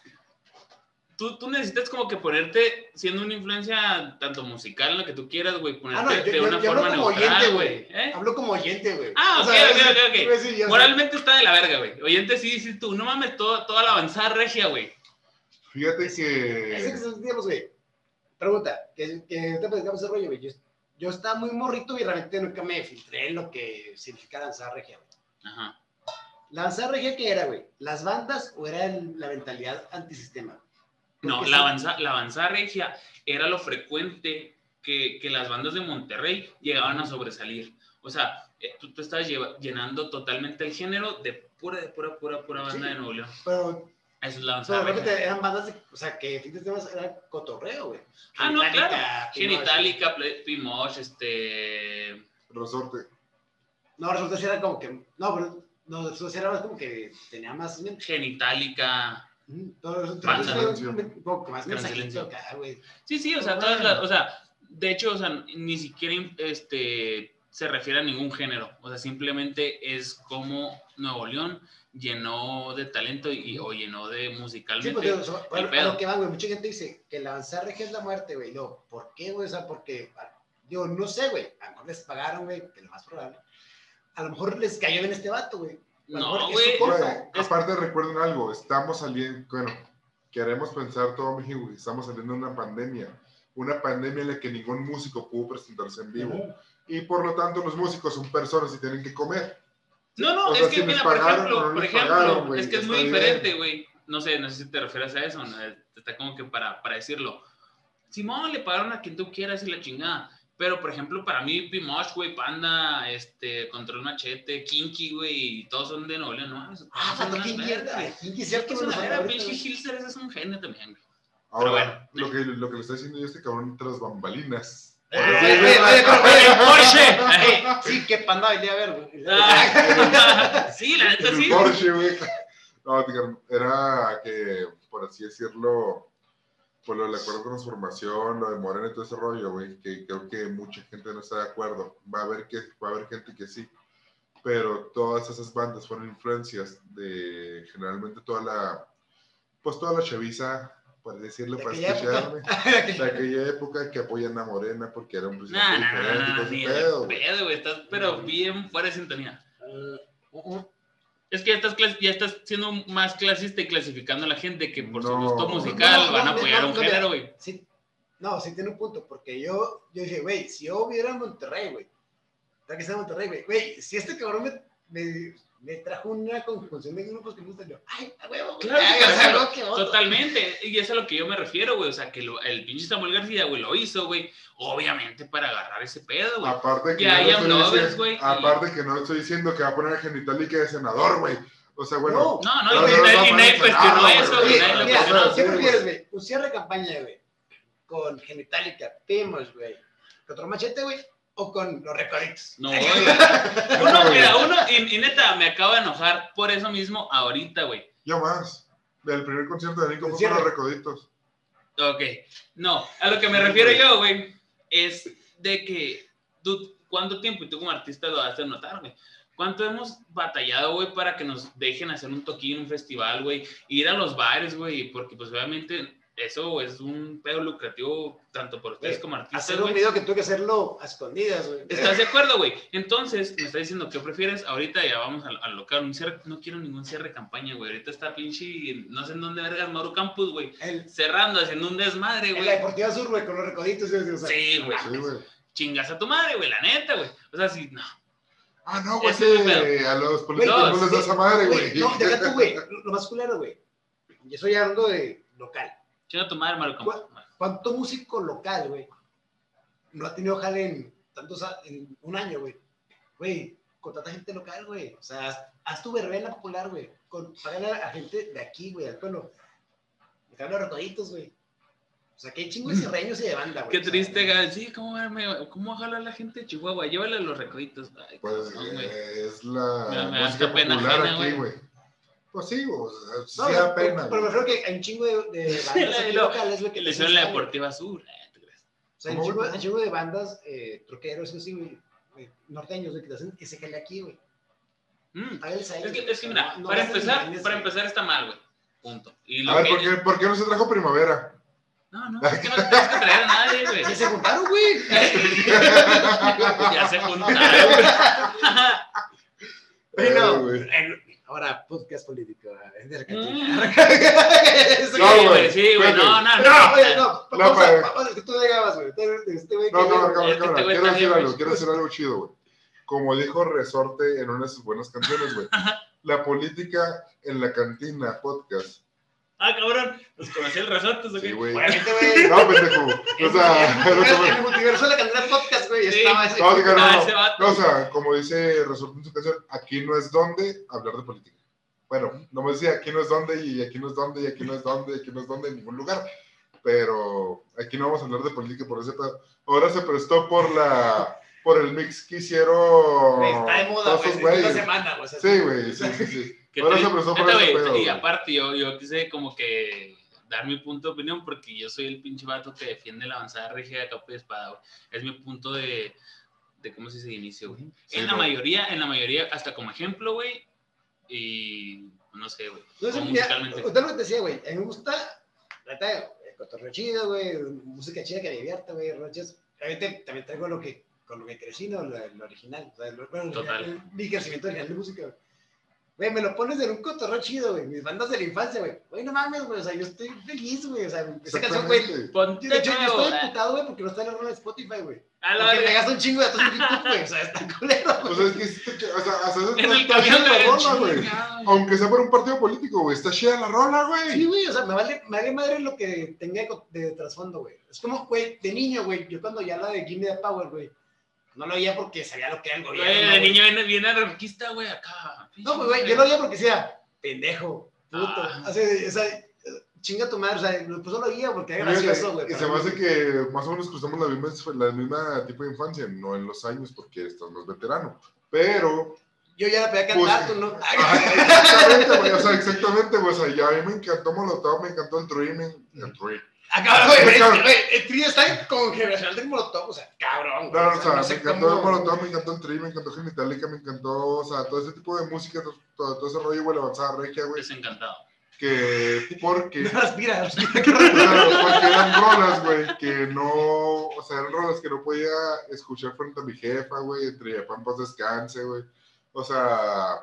Tú, tú necesitas como que ponerte, siendo una influencia tanto musical en lo que tú quieras, güey, ponerte Ah, no, yo, de yo, una yo hablo forma como neutral, oyente, güey. ¿eh? Hablo como oyente, güey. Ah, O ok, sea, ok, ok, ok. sé. Moralmente está de la verga, güey. Oyente sí, sí, tú. No mames, todo, toda la avanzada regia, güey. Fíjate Es que. que, digamos, güey. Pregunta, que, que te platicamos ese rollo, güey. Yo, yo estaba muy morrito y realmente nunca me filtré en lo que significa danzar regia, güey. Ajá. ¿La danzar regia qué era, güey? ¿Las bandas o era el- la mentalidad antisistema? No, la sí- avanza, la avanzada regia era lo frecuente que, que las bandas de Monterrey llegaban a sobresalir. O sea, eh, tú, tú estabas lleva- llenando totalmente el género de pura, de pura, pura, pura banda Sí. de Nuevo León. Pero Eso es la O sea, danza realmente regia. eran bandas, de, o sea, que fin de temas era cotorreo, güey. Ah, no, claro. Genitalica, Pimosh, este. Resorte. No, resulta que era como que. No, pero. No, resulta que era más como que tenía más. Genitalica. Mm, güey. Sí, sí, o sea, todas las, o sea, de hecho, o sea, ni siquiera este, se refiere a ningún género, o sea, simplemente es como Nuevo León llenó de talento y, o llenó de Sí, musicalmente. pues, digo, so- el a, lo que van, güey. Mucha gente dice que la regia es la muerte, güey. No, ¿por qué, güey? O sea, porque. ah, Yo no sé, güey. A lo mejor les pagaron, güey, que es lo más probable. A lo mejor les cayó bien este vato, güey. No, güey. Es- aparte recuerden algo, estamos saliendo, bueno, queremos pensar todo México que estamos saliendo de una pandemia, una pandemia en la que ningún músico pudo presentarse en vivo. Ujú. Y por lo tanto los músicos son personas y tienen que comer. No, no, O es que si mira, por pagaron o ejemplo, no por ejemplo, pagaron, es que es muy diferente, güey. No sé, no sé si te refieres a eso, ¿no? está como que para, para decirlo. Simón, le pagaron a quien tú quieras y la chingada. Pero, por ejemplo, para mí, Pimosh, güey, Panda, este, Control Machete, Kinky, güey, y todos son de Nuevo León, ¿no? Ah, son Kinky, güey. Kinky, Es cierto, que es una verga, pinche. Hilster ese es un genio también, güey. Ahora, bueno. lo, que, lo que le está diciendo yo a este cabrón tras bambalinas. Eh, Ahora sí, oye, güey, oye, oye, pero, ¡El Porsche! Sí, qué panda venía a ver, güey. Ah, sí, la neta sí. Porsche, güey. No, digan, era que, por así decirlo, por lo del acuerdo de transformación, lo de Morena y todo ese rollo, güey, que creo que mucha gente no está de acuerdo. Va a haber, que, va a haber gente que sí, pero todas esas bandas fueron influencias de generalmente toda la, pues toda la chaviza, por decirlo, De para escucharme, de aquella época que apoyan a Morena porque era un presidente y todo ese pedo, güey. Estás, pero bien fuera de sintonía. Uh, uh. Es que ya estás, ya estás siendo más clasista y clasificando a la gente que por su gusto musical No, van a apoyar no, a un no, género, güey. Sí, no, sí tiene un punto, porque yo, yo dije, güey, si yo viviera en Monterrey, güey, está que está en Monterrey, güey, güey, si este cabrón me, me, me trajo una conjunción de grupos que me gustan, yo, ay, a huevo, güey, Claro que ay, te o sea, hacerlo. no, que otro. Totalmente. Y eso es a lo que yo me refiero, güey. O sea, que lo- el pinche Samuel García, güey, lo hizo, güey. Obviamente para agarrar ese pedo, güey. Aparte que, Que yo no diciendo- güey, y- aparte que no estoy diciendo que va a poner a Genitalica de senador, güey. O sea, bueno, No, no, No, y, no, no, nadie- no, y no, no, cuestionó no, eso, güey, güey. Un cierre de campaña, güey, con Genitalica, Pimos, güey, otro machete, güey, o con los recoditos. No, güey. Uno, mira, uno, y, y neta, me acabo de enojar por eso mismo ahorita, güey. yo más. El primer concierto de Nico fue con los recoditos. Ok. No, a lo que me refiero yo, güey, es de que tú, ¿cuánto tiempo, y tú como artista lo has de notar, güey? ¿Cuánto hemos batallado, güey, para que nos dejen hacer un toquín, un festival, güey? Ir a los bares, güey, porque pues obviamente eso es un pedo lucrativo tanto por ustedes como artistas, Hacer un video que tuve que hacerlo a escondidas, güey. ¿Estás de acuerdo, güey? Entonces, me está diciendo, ¿qué prefieres? Ahorita ya vamos al, al local. Un cierre, no quiero ningún cierre de campaña, güey. Ahorita está pinche, no sé en dónde vergas, Mauro Campus, güey. Cerrando, haciendo un desmadre, en güey. la Deportiva Sur, güey, con los recoditos. o sea, Sí, güey. Sí. Chingas a tu madre, güey, la neta, güey. O sea, sí, no. Ah, no, güey, sí, a los políticos No, no, les sí. da esa madre, güey. No, deja tú, güey. Lo, más culero, güey. Yo estoy hablando de local. Chinga a tu madre, Campus. ¿Cuánto músico local, güey? No ha tenido jale en tantos a- en un año, güey. Güey, contrata gente local, güey. O sea, haz, haz tu verbena popular, güey. Págale a, a gente de aquí, güey, al pueblo. Dejar los recoditos, güey. O sea, hay chingo de serreños y de banda, güey. Qué triste, güey. Sí, ¿cómo, verme- ¿cómo jalar a la gente de Chihuahua? Llévale a los recoditos. Ay, Pues eh, es la Me- me da música popular ajena, aquí, güey. Pues sí, o sea, sí No, da pero, pena. pero me güey. refiero que hay un chingo de, de bandas aquí lo- locales, güey. que le hicieron la. Deportiva Sur. eh, ¿tú crees? O sea, hay un ¿Cómo, chingo, güey? hay un chingo de bandas, eh, troqueros, así, güey, eh, norteños, güey, que te hacen ese jale aquí, güey. Mm. Es que, es que mira, no- para empezar, para empezar está mal, güey. Punto. Y lo A ver, que- ¿por qué, ¿por qué no se trajo primavera? No, no, es que no tienes que traer a nadie, güey. Ya se juntaron, güey. ya se juntaron, güey. Bueno, ahora podcast político. es de Argentina. Mm. No, güey, sí, güey, no, no, No, no. oye, no, No, vamos a- que tú llegabas, güey. Este- güey No, cámara, cámara, Este Quiero decir algo, quiero decir algo chido, güey. Como dijo Resorte en una de sus buenas canciones, güey. La política en la cantina podcast. Ah, cabrón, ¿nos conocí el resorte o Sí, qué? güey. Güey. No, pendejo. O sea, En el multiverso de la cantidad de podcast, güey. Sí. Estaba ese. No, diga, no, Ah, no. ese vato. No, o sea, como dice Resorte en su canción, aquí no es donde hablar de política. Bueno, no me decía aquí no es donde, y aquí no es donde, y aquí no es donde, y aquí no es donde, en ningún lugar. Pero aquí no vamos a hablar de política por ese pedo. Ahora se prestó por la por el mix que hicieron. Güey, Está de moda, todos güey. esos es una güeyes. semana, güey. o sea, Sí, güey, sí, sí, sí. Que por pedo, Y güey. aparte, yo, yo quise como que dar mi punto de opinión porque yo soy el pinche vato que defiende la avanzada regia de capa y espada, güey. Es mi punto de, de cómo se dice de inicio, güey. Sí, en la no. mayoría, en la mayoría, hasta como ejemplo, güey. Y no sé, güey. No sé, musicalmente. ahorita lo que decía, güey. A mí me gusta, la neta, el cotorreo chido, güey. Música chida que me divierta, güey. Roches. Obviamente también traigo lo que, con lo que crecí, ¿no? Lo, lo original. O sea, lo- bueno, Total. el- mi crecimiento original de música, güey. Güey, me lo pones en un cotorreo chido, güey. Mis bandas de la infancia, güey. Güey, no mames, güey. O sea, yo estoy feliz, güey. O sea, esa canción, güey. Ponte De hecho, yo estoy emputado, güey, porque no está en la rola de Spotify, güey. a la verga. un chingo de datos en YouTube, güey. O sea, está culero, Pues güey. es que, sí te- o sea, hasta eso En el está camión chida de la rola, güey. Aunque sea por un partido político, güey, está chida la rola, güey. Sí, güey, o sea, me vale, me vale madre lo que tenga de, trasfondo, güey. Es como, güey, de niño, güey, yo cuando ya la de Give Me the Power, güey, no lo oía porque sabía lo que era el gobierno. Güey, güey. niño viene, viene anarquista, güey, acá. No, pues, güey, yo lo oía porque decía, pendejo, puto. Ah. O sea, o sea, chinga tu madre, o sea, pues no lo oía porque era gracioso, güey. Y se me hace que más o menos cruzamos la misma, la misma tipo de infancia, no en los años, porque estás más veterano. Pero, Yo ya la podía cantar, Pues- tú no. Exactamente, güey, o sea, exactamente, güey, o sea, ya a mí me encantó Molotov, me encantó el Dreaming, el Dream. Cabrón, güey, es- el trío está con generacional del Molotov, o sea, cabrón. güey, No, o sea, no me sé encantó el cómo- Molotov, me encantó el Dream, me encantó Genitalica, me encantó, o sea, todo ese tipo de música, todo, ese rollo, güey, la avanzada regia, güey, Desencantado. que, porque... Respira, respira. Claro, porque eran rolas, güey, que no, o sea, eran rolas que no podía escuchar frente a mi jefa, güey, entre Pampas Descanse, güey. O sea,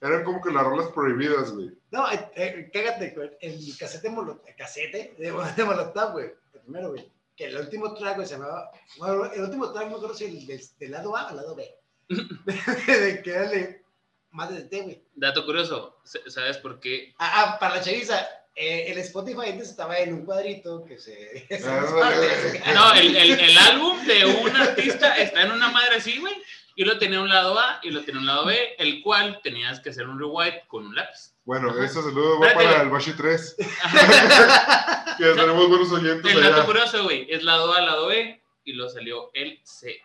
eran como que las rolas prohibidas, güey. No, eh, eh, cágate, güey. El casete Molotov, el casete de, de Molotov, güey. El primero, güey. Que el último track, güey, se llamaba. Bueno, el último track, no creo si el del, del lado A o el lado B. de que de Madre de T, güey. Dato curioso, ¿sabes por qué? Ah, ah, para la chaviza, eh, el Spotify antes estaba en un cuadrito que se. se parte. ah, No, el, el, el álbum de un artista está en una madre así, güey. Y lo tenía un lado A y lo tenía un lado B, el cual tenías que hacer un rewind con un lápiz. Bueno, ese saludo va Espérate, para el Bashi 3, que tenemos buenos oyentes El dato allá. curioso, güey, es lado A, lado B y lo salió el CD.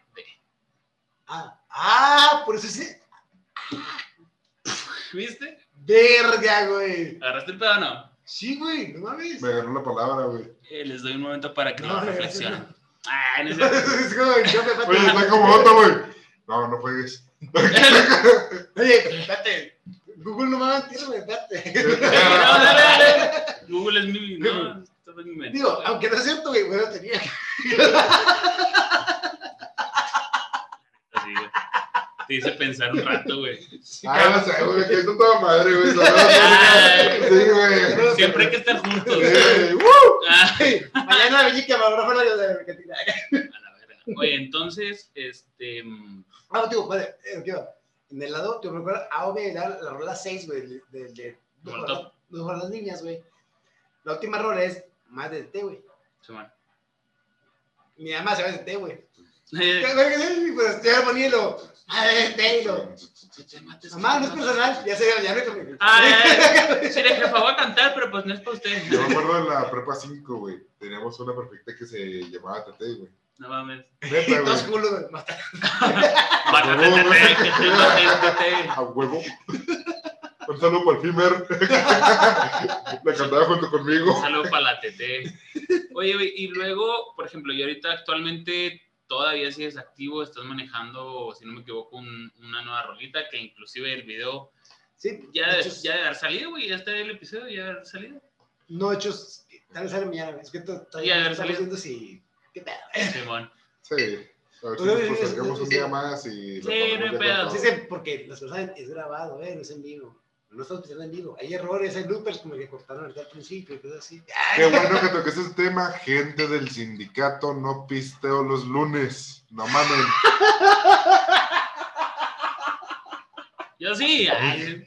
Ah, ah, por eso sí. ¿Viste? Verga, güey. ¿Agarraste el pedo o no? Sí, güey, no mames. Me ganó la palabra, güey. Eh, les doy un momento para que No, lo no, reflexionen. Ah, no es cierto. es como, yo me Oye, está como otro, güey. No, no juegues. Oye, espérate. Google no me va a mentir, güey, espérate. No, dale, dale. Google es mi. No, esto es mi mente. Digo, aunque no es cierto, güey, bueno, tenía. Así, güey. Te hice pensar un rato, güey. Ah, no sé, güey, que toda madre, güey. Sí, güey. Siempre hay que estar juntos. Sí, ¡uh! Mañana me habrá de que tira. A la. Oye, entonces, este. mm, Ah, digo, vale, eh, ¿qué va? En el lado, te recuerdo, AOB era la rola 6, güey, de, de, de, de las niñas, güey. La última rola es Madre de T, güey. se llama. Mi mamá se llama de T, güey. Eh, Pues ya ponía lo. Madre de T, y lo. Mamá, no es personal, ya se ya me. Ah. Sí, jefa, voy a cantar, pero pues no es para usted. Yo me acuerdo en la prepa 5, güey. Teníamos una perfecta que se llamaba Tete, güey. No mames. Neta, Dos güey. culos. A huevo. Un saludo para el Fimer. La cantaba junto conmigo. Un saludo para la tete. Oye, güey, y luego, por ejemplo, yo ahorita actualmente todavía sigues activo, estás manejando, si no me equivoco, un- una nueva rolita que inclusive el video Sí, ya, de hecho, ya de haber salido, güey, ya está el episodio, ya de haber salido. No, hechos. Tal vez sale mañana, güey. Es que todavía estamos viendo si. ¿Qué pedo? Simón. Sí. A ver si nos acercamos un día más y. Sí, no hay pedo. Sí, sí, porque las cosas es grabado, ¿eh? No es en vivo. No estamos pensando en vivo. Hay errores, hay bloopers como que cortaron ahorita al principio y cosas así. Qué bueno que toques ese tema. Gente del sindicato, no pisteo los lunes. No mamen. Yo sí. ay,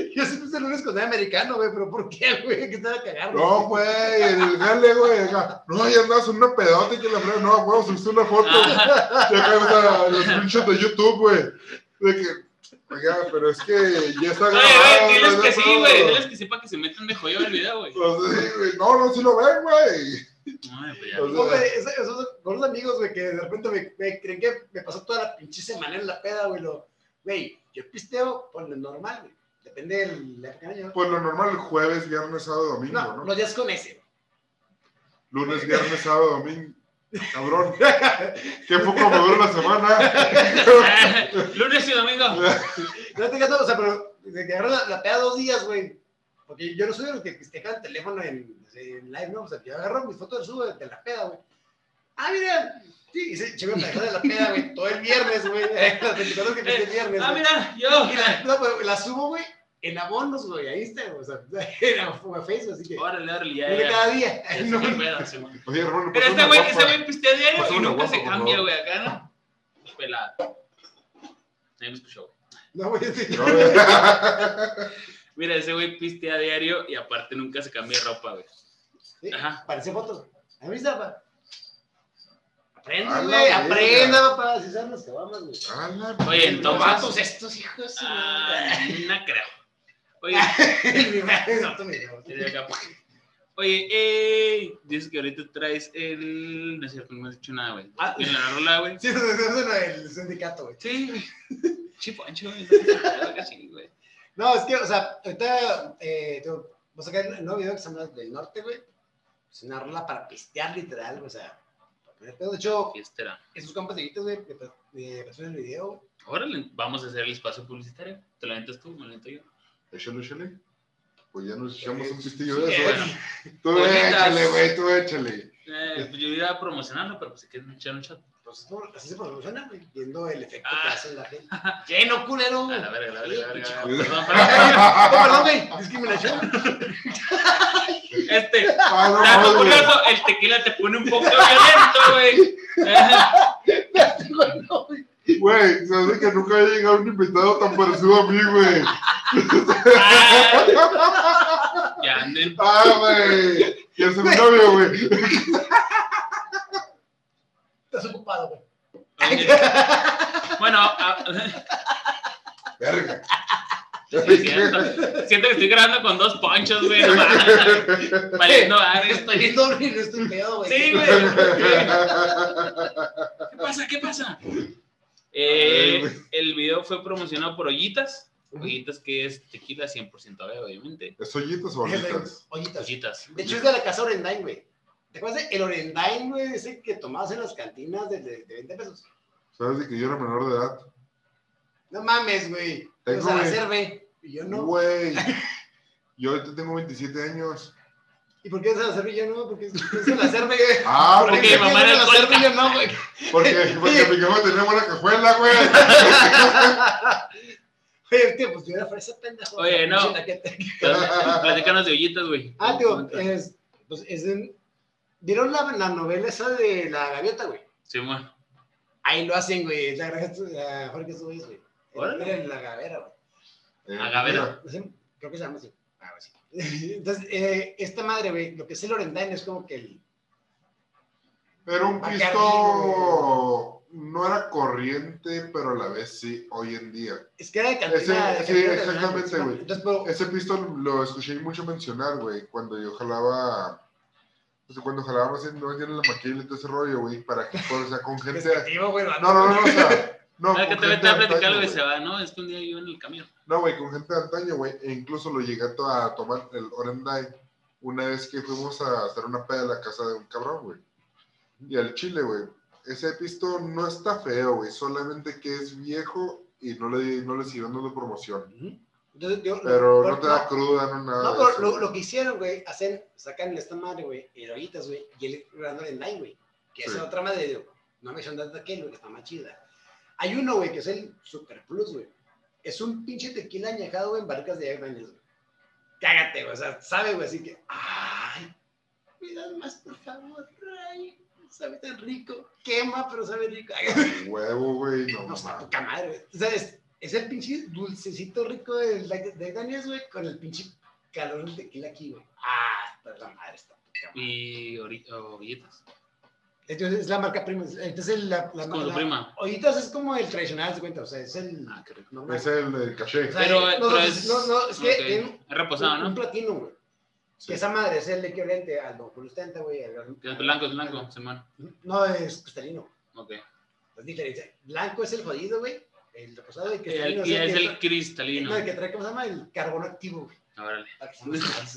Yo siempre el lunes con el americano, güey, pero ¿por qué, güey? Que estaba cagando. No, güey, el jale, güey. No, ya andas en una pedota y que la frega. No, güey, subiste una foto. Ajá. Y acá está los screenshots de YouTube, güey. De que Oiga, pero es que ya está Oye, grabado. güey, diles ya que sí, güey. Diles que sepa que se meten de joyo el video, güey. Pues sí, güey. No, no, sí lo ven, güey. Ay, pues ya. O sea, No, güey, esos, esos- con unos amigos, güey, que de repente me, me creen que me pasó toda la pinche semana en la peda, güey. Lo, güey, yo pisteo por lo normal, güey. Depende del año. Pues lo normal, jueves, viernes, sábado, domingo, No, ¿no? los días con ese. Lunes, viernes, sábado, domingo. Cabrón. Qué poco me dura la semana. Lunes y domingo. No te gasto, o sea, pero de que agarro la, la peda dos días, güey. Porque yo no soy de los que pistean el teléfono en, en live, ¿no? O sea, yo agarro mis fotos, subo de, de la peda, güey. Ah, mira. Sí, y se echó una de la peda, güey, todo el viernes, güey. Las 24 que pisté el viernes. Ah, güey. mira, yo. Y la, no, pero la subo, güey, en abonos, güey. Ahí está, güey. O sea, en Facebook, así que. Órale, órale, ya, ya. cada día. Ya No, se pedo, sí, güey. Oye, Pero este güey, ese güey pistea diario y nunca guapa, se cambia, güey, acá, ¿no? Pelado. Nadie me escuchó. no, güey, sí. No, güey. Mira, ese güey pistea diario y aparte nunca se cambia de ropa, güey. Sí, Ajá. Parece fotos. ¿A mí está, papá? Aprende, A güey, aprenda, papá. Si saben las cabamas, güey. A Oye, entonces- vatos estos hijos. Ah, no creo. Oye. Oye, eh, dices que ahorita traes el. No es cierto, no me has dicho nada, güey. Ah. En la rola, güey. Sí, eso es el sindicato, güey. Sí, güey. Chiponcho, güey. No, es que, o sea, ahorita eh, voy a sacar el nuevo video que se llama Del Norte, güey. Es una rola para pistear, literal, güey, o sea. para poner pedo. De hecho, Fiestera. esos compas de Guitas, güey, me me pasaron el video. Órale, vamos a hacer el espacio publicitario. ¿Te lo aventas tú? ¿Me lo yo? Échale, échale. Pues ya nos echamos un Sí, pistillo de eso. bueno. Tú Bonitas. échale, güey, tú échale. Eh, pues yo iba a promocionarlo, pero pues si quieren echar un shot. Pues no, así se promociona, güey, viendo el efecto Ah. que hace la gente. ¡Lleno, culero! A la verga, a la verga, a la verga. Perdón, perdón. güey, discriminación. Este, Ah, no, dato curioso, el tequila te pone un poco violento, güey. Güey, hace que nunca haya llegado un invitado tan parecido a mí, güey. Ya anden. Ah, güey. Ya es mi novio, güey. Estás ocupado, güey. Bueno, ah, Verga. sí, siento, siento que estoy grabando con dos ponchos, güey. No. Valiendo madre. Estoy viendo y no estoy pedo, güey. Sí, güey. ¿Qué pasa? ¿Qué pasa? Eh, el video fue promocionado por Ollitas. Ollitas que es tequila 100% ave, obviamente. ¿Es ollitas o? Ollitas. Ollitas. De hecho, es de la casa Orendain, güey. ¿Te acuerdas de el Orendain, güey? Ese que tomabas en las cantinas de, de, de 20 pesos. ¿Sabes de que yo era menor de edad? No mames, güey. Tengo, O sea, la güey. cerve. Y yo no. Güey. Yo ahorita tengo 27 años. ¿Y por qué es la yo no? Porque es, la cerve, güey. Ah, ¿Por porque mi mamá era la yo no, güey? porque, porque mi cama tenía buena cajuela, güey. Oye, tío, pues yo era fresa pendejo. Oye, no. Platícanos de Ollitas, güey. Ah, tío, es, pues es en- ¿Vieron la, la novela esa de la gaviota, güey? Sí, bueno. Ahí lo hacen, güey. La granja, la Jorge güey. Órale. Era en la gavera, güey. Agavera. No sé, Creo que se llama así. Ah, sí. Entonces, eh, esta madre, güey, lo que es el Orendain es como que el. Era un pisto. No era corriente, pero a la vez sí, hoy en día. Es que era de cantina. Ese- de sí, de exactamente, güey. Pero. Ese pisto lo escuché mucho mencionar, güey, cuando yo jalaba. O sea, cuando jalábamos en, no, en la maquila y todo ese rollo, güey, para que, o sea, con gente. Güey. No, no, no, o sea. No, que te vete a platicar, güey, güey. se va, ¿no? Es que un día yo en el camión. No, güey, con gente de antaño, güey. E incluso lo llegué a, to- a tomar el Orendai una vez que fuimos a hacer una peda en la casa de un cabrón, güey. Y al chile, güey. Ese pisto no está feo, güey. Solamente que es viejo y no le, no le siguieron dando promoción. Ujú. Entonces, yo, Pero no te da cruda, no nada. No, pero eso, lo, que hicieron, güey, hacen, sacan esta madre, güey, heroítas, güey, y el Orendain, güey, que Sí. es otra madre, digo, no me echan de aquel, güey, que está más chida. Hay uno, güey, que es el Super Plus, güey. Es un pinche tequila añejado, güey, en barricas de Jack Daniels, güey. Cágate, güey, o sea, sabe, güey, así que, ay, me das más, por favor, ay, sabe tan rico, quema, pero sabe rico. Huevo, güey. No, No, está mames. poca madre, güey. O sea, es, es el pinche dulcecito rico de, de, de Daniels, güey, con el pinche calor del tequila aquí, güey. Ah, está la madre, está poca madre. Y ori- Ollitas. Entonces es la marca prima. Entonces el- la, la, Es como la- prima. Es como el tradicional, se cuenta. O sea, es el Ah, normal. Es el, el caché. O sea, Pero, no, pero es. no, no, es que ok. en- Es reposado, un, un ¿no? platino, güey. Sí. Que esa madre es el equivalente al Don Julio Stenta, güey. es blanco, es blanco, Simón. No, es cristalino. Ok. Es diferente. Blanco es el jodido, güey. El reposado y Y cristalino el, y es el tra- cristalino. no, el que trae, ¿cómo se llama? El carbono activo, güey. Órale.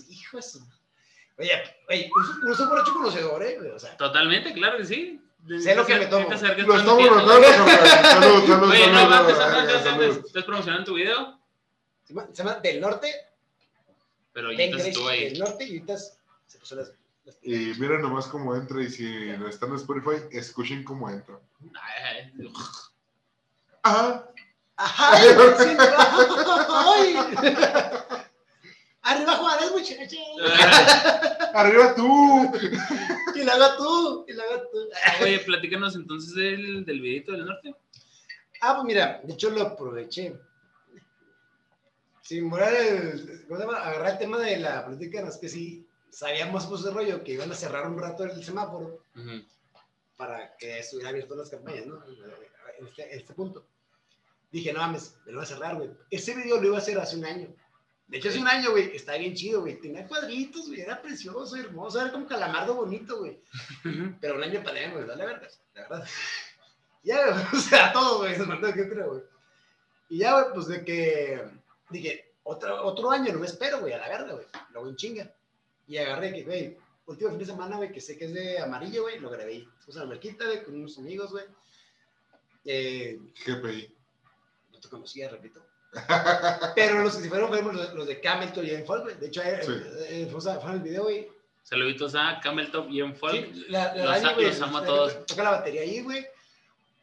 Hijo de su- Oye, oye, conocedor, ¿eh? O sea, Totalmente, claro que sí. Sé lo que me tomo. Estás. Salud, salud, Oye, no, antes, antes, antes, ¿estás promocionando tu video? se llama, Del Norte, Pero ya estuvo ahí. Del Norte y ahorita se puso las... las- Y miren nomás cómo entra. Y si no están en Spotify, escuchen cómo entra. Ay, ay, Ajá. ¡Ajá! sí, ¡Ay! ¡Arriba Juárez, muchachos! Arriba tú. ¡Y la haga tú! ¡Y la haga tú! Oye, platícanos entonces del, del videito del norte. Ah, pues mira, de hecho lo aproveché. Sin morar el, ¿cómo se llama? Agarrar el tema de la política, no es que sí sabíamos pues de rollo que iban a cerrar un rato el semáforo para que estuviera abierto las campañas, ¿no? En este, en este punto. Dije, no mames, me lo voy a cerrar, güey. Ese video lo iba a hacer hace un año. De hecho, hace un año, güey, estaba bien chido, güey. Tenía cuadritos, güey, era precioso, hermoso, era como calamardo bonito, güey. Pero un año de pandemia, güey, dale verga, la verdad. Ya, güey, o sea, todo, güey, se mandó que güey. Y ya, güey, pues de que dije, otro, otro año, no me espero, güey, a la verga, güey. Luego en chinga. Y agarré que, güey, último fin de semana, güey, que sé que es de amarillo, güey, lo grabé. Puse a la marquita, güey, con unos amigos, güey. Eh, GPI. no te conocía, repito. Pero los que se fueron fueron los, los de Camelton y Enfol, güey. De hecho, eh, Sí. eh, fuimos a- fueron el video, güey. Saluditos a Cameltop y en Folk. Sí, la, la Los Dani, güey, los amo a todos. Toca la batería ahí, güey.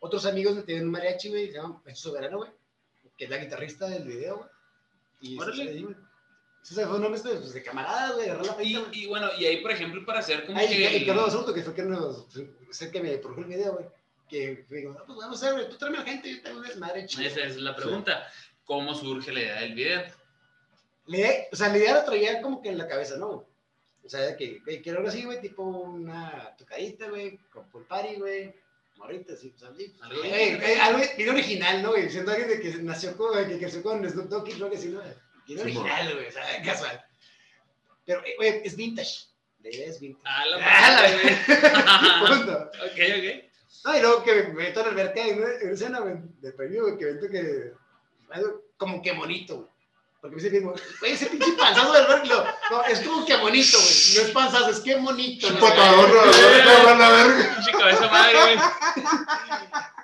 Otros amigos me tienen un mariachi, güey, se llama Pecho Soberano, güey, que es la guitarrista del video, güey. Y Órale. ahí, güey. Eso fue mezcla pues, de camaradas, güey, agarrar la Y, pista, güey. y bueno, y ahí, por ejemplo, para hacer como Ay, que. y, y el- Carlos Asunto, que fue que nos, sé que me produjo el video, güey. Que digo, no, pues vamos a hacer, güey, tú tráeme a la gente, yo tengo un desmadre chido. Esa es la pregunta. ¿Cómo surge la idea del video? Le- o sea, la idea la traía como que en la cabeza, ¿no? O sea, que, güey, quiero algo así, güey, tipo una tocadita, güey, con pool party, güey, morrita, así, pues, así. Algo bien. algo bien original, ¿no, güey? Siendo alguien de que nació con, que creció con Snoop Dogg y creo que sí, ¿no? Bien original, güey, o sea, casual. Pero, eh, güey, es vintage. La idea es vintage. Ah, la Ah, madre, güey. Ok, ok. No, y luego que me meto en la alberca en una, en una escena, güey, de premio, güey, que veo que. Como que bonito, güey. Porque me dice mismo, güey, ese pinche panzazo del alberca. lo- No, es como que bonito, güey. No es panzazo, es que bonito. ¿no? Patadón, la verga. Pinche cabeza madre, güey.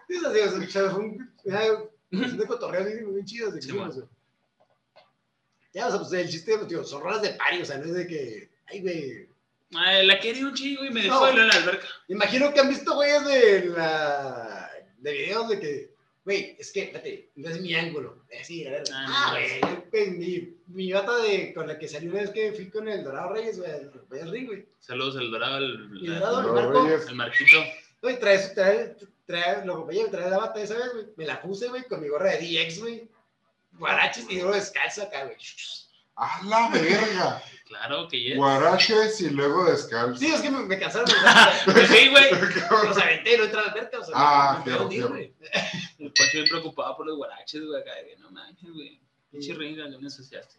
Es así, o sea, un. de cotorreo bien, chido. de güey. Ya, o sea, pues el chiste, pues, tío, son rolas de pari, o sea, no es de que. Ay, güey. La quería un chingo y me dejó No. en la alberca. Imagino que han visto güeyes de la. de videos de que. Güey, es que, espérate, no es mi ángulo. Eh, sí, a ver. Ah, Ah, güey. yo, pues, mi, mi bata de, con la que salió una vez que fui con el Dorado Reyes, güey, Royal Ring, güey. Saludos al dorado, el Dorado, el Marco. Reyes. al marquito. Güey, trae, trae, trae, lo acompañé, trae la bata esa vez, güey. Me la puse, güey, con mi gorra de DX, güey. Guaraches y luego descalzo acá, güey. A la verga. Claro que yes. Guaraches y luego descalzo. Sí, es que me, me cansaron. Pues sí, güey. Los aventé y no entré a la alberca, o sea, Ah, me fierro. güey. El Pacho bien preocupado por los guaraches, güey. Acá, de no manches, güey. Pinche ringa, no me ensuciaste.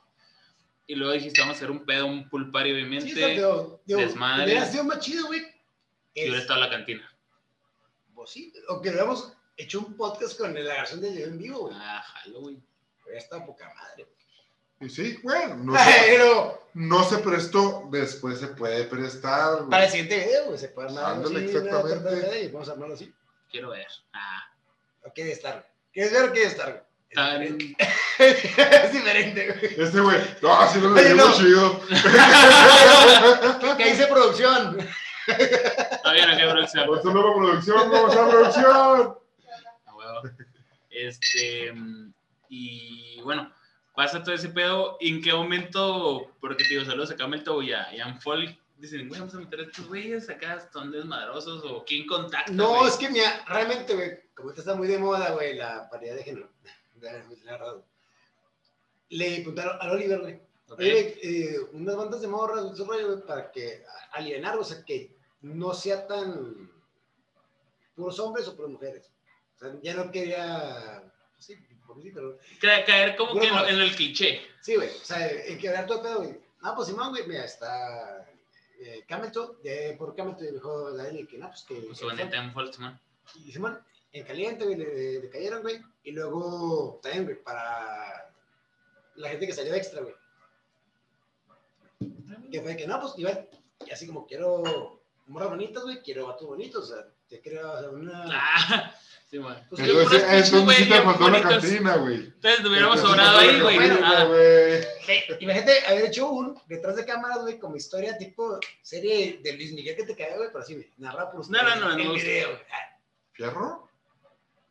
Y luego dijiste, vamos a hacer un pedo, un pool party, obviamente. Sí, o sea, digo, digo, desmadre. hubiera sido más chido, güey. y hubiera Es- estado la cantina. Pues sí, o que hubiéramos hecho un podcast con la versión de en vivo, güey. Ah, jalo, güey. Hubiera estado poca madre. Y sí, bueno, no se, Pero no se prestó, después se puede prestar. güey. para el siguiente video, güey, se puede armar así, exactamente. vamos a armarlo así. Quiero ver. Ah, ¿O qué estar? ¿Quieres ver o quieres estar? güey? tan... Es diferente. es diferente, güey. Este güey, no, si no le dio no. chido. Que hice producción. Está bien, acá, producción. Por nueva producción, vamos a producción. A huevo. Este, y bueno, pasa todo ese pedo. ¿En qué momento? Porque te digo, saludos a Camelto y a Ian Folk. Dicen, güey, vamos a meter a estos güeyes acá, están desmadrosos. O quién contacta. No, güey? es que mira, realmente, güey, como ahorita está muy de moda, güey, la paridad de género. Le preguntaron al Oliver, güey. Eh, unas bandas de morras, ese rollo, güey, para que a- alienar, o sea, que no sea tan puros hombres o puras mujeres. O sea, ya no quería, sí, pobrecito, ¿no? Ca- Caer como que en, el cliché. Sí, güey, o sea, en quebrar todo el pedo, güey. Ah, pues Simón, güey, mira, está eh, Camelto, de, por Camelto dijo la Eli que no, pues que... Pues en Volksman. Y Simón, en caliente, güey, le, le cayeron, güey. Y luego también, güey, para la gente que salió extra, güey. Que fue que no, pues igual, y así como quiero morras bonitas, güey, quiero vatos bonitos, o sea, te hacer una. Ah, sí. Pues yo sí te faltó la cantina, güey. Entonces te hubiéramos sobrado ahí, güey. Bueno, Ah, imagínate haber hecho un detrás de cámaras, güey, como historia tipo serie de Luis Miguel que te cae, güey, pero así, güey, narrado por No, no, no, no gusta. video, güey. Ah, ¿Fierro?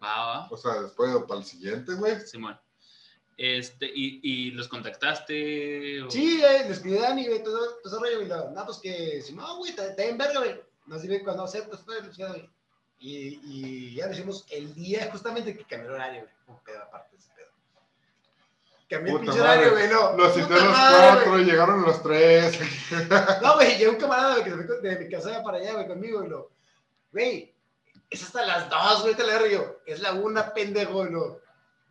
Va, va. O sea, después para el siguiente, güey. Simón. Este, y, y los contactaste. o- Sí, eh, les pidió Dani, güey, todo, todo ese rollo, güey. lo- No, pues que, si no, güey, está está en verga, güey. Nos dice cuando aceptas, pues, güey. Y, y ya lo hicimos el día justamente que cambió el horario, güey. Un pedo aparte de ese pedo. Cambió el pinche horario, güey, no. Los cité a los cuatro, llegaron los tres. No, güey, llegó un camarada, güey, que se fue con- de mi casa para allá, güey, conmigo, y lo, güey, es hasta las dos, güey, te la yo, es la una, pendejo, y lo,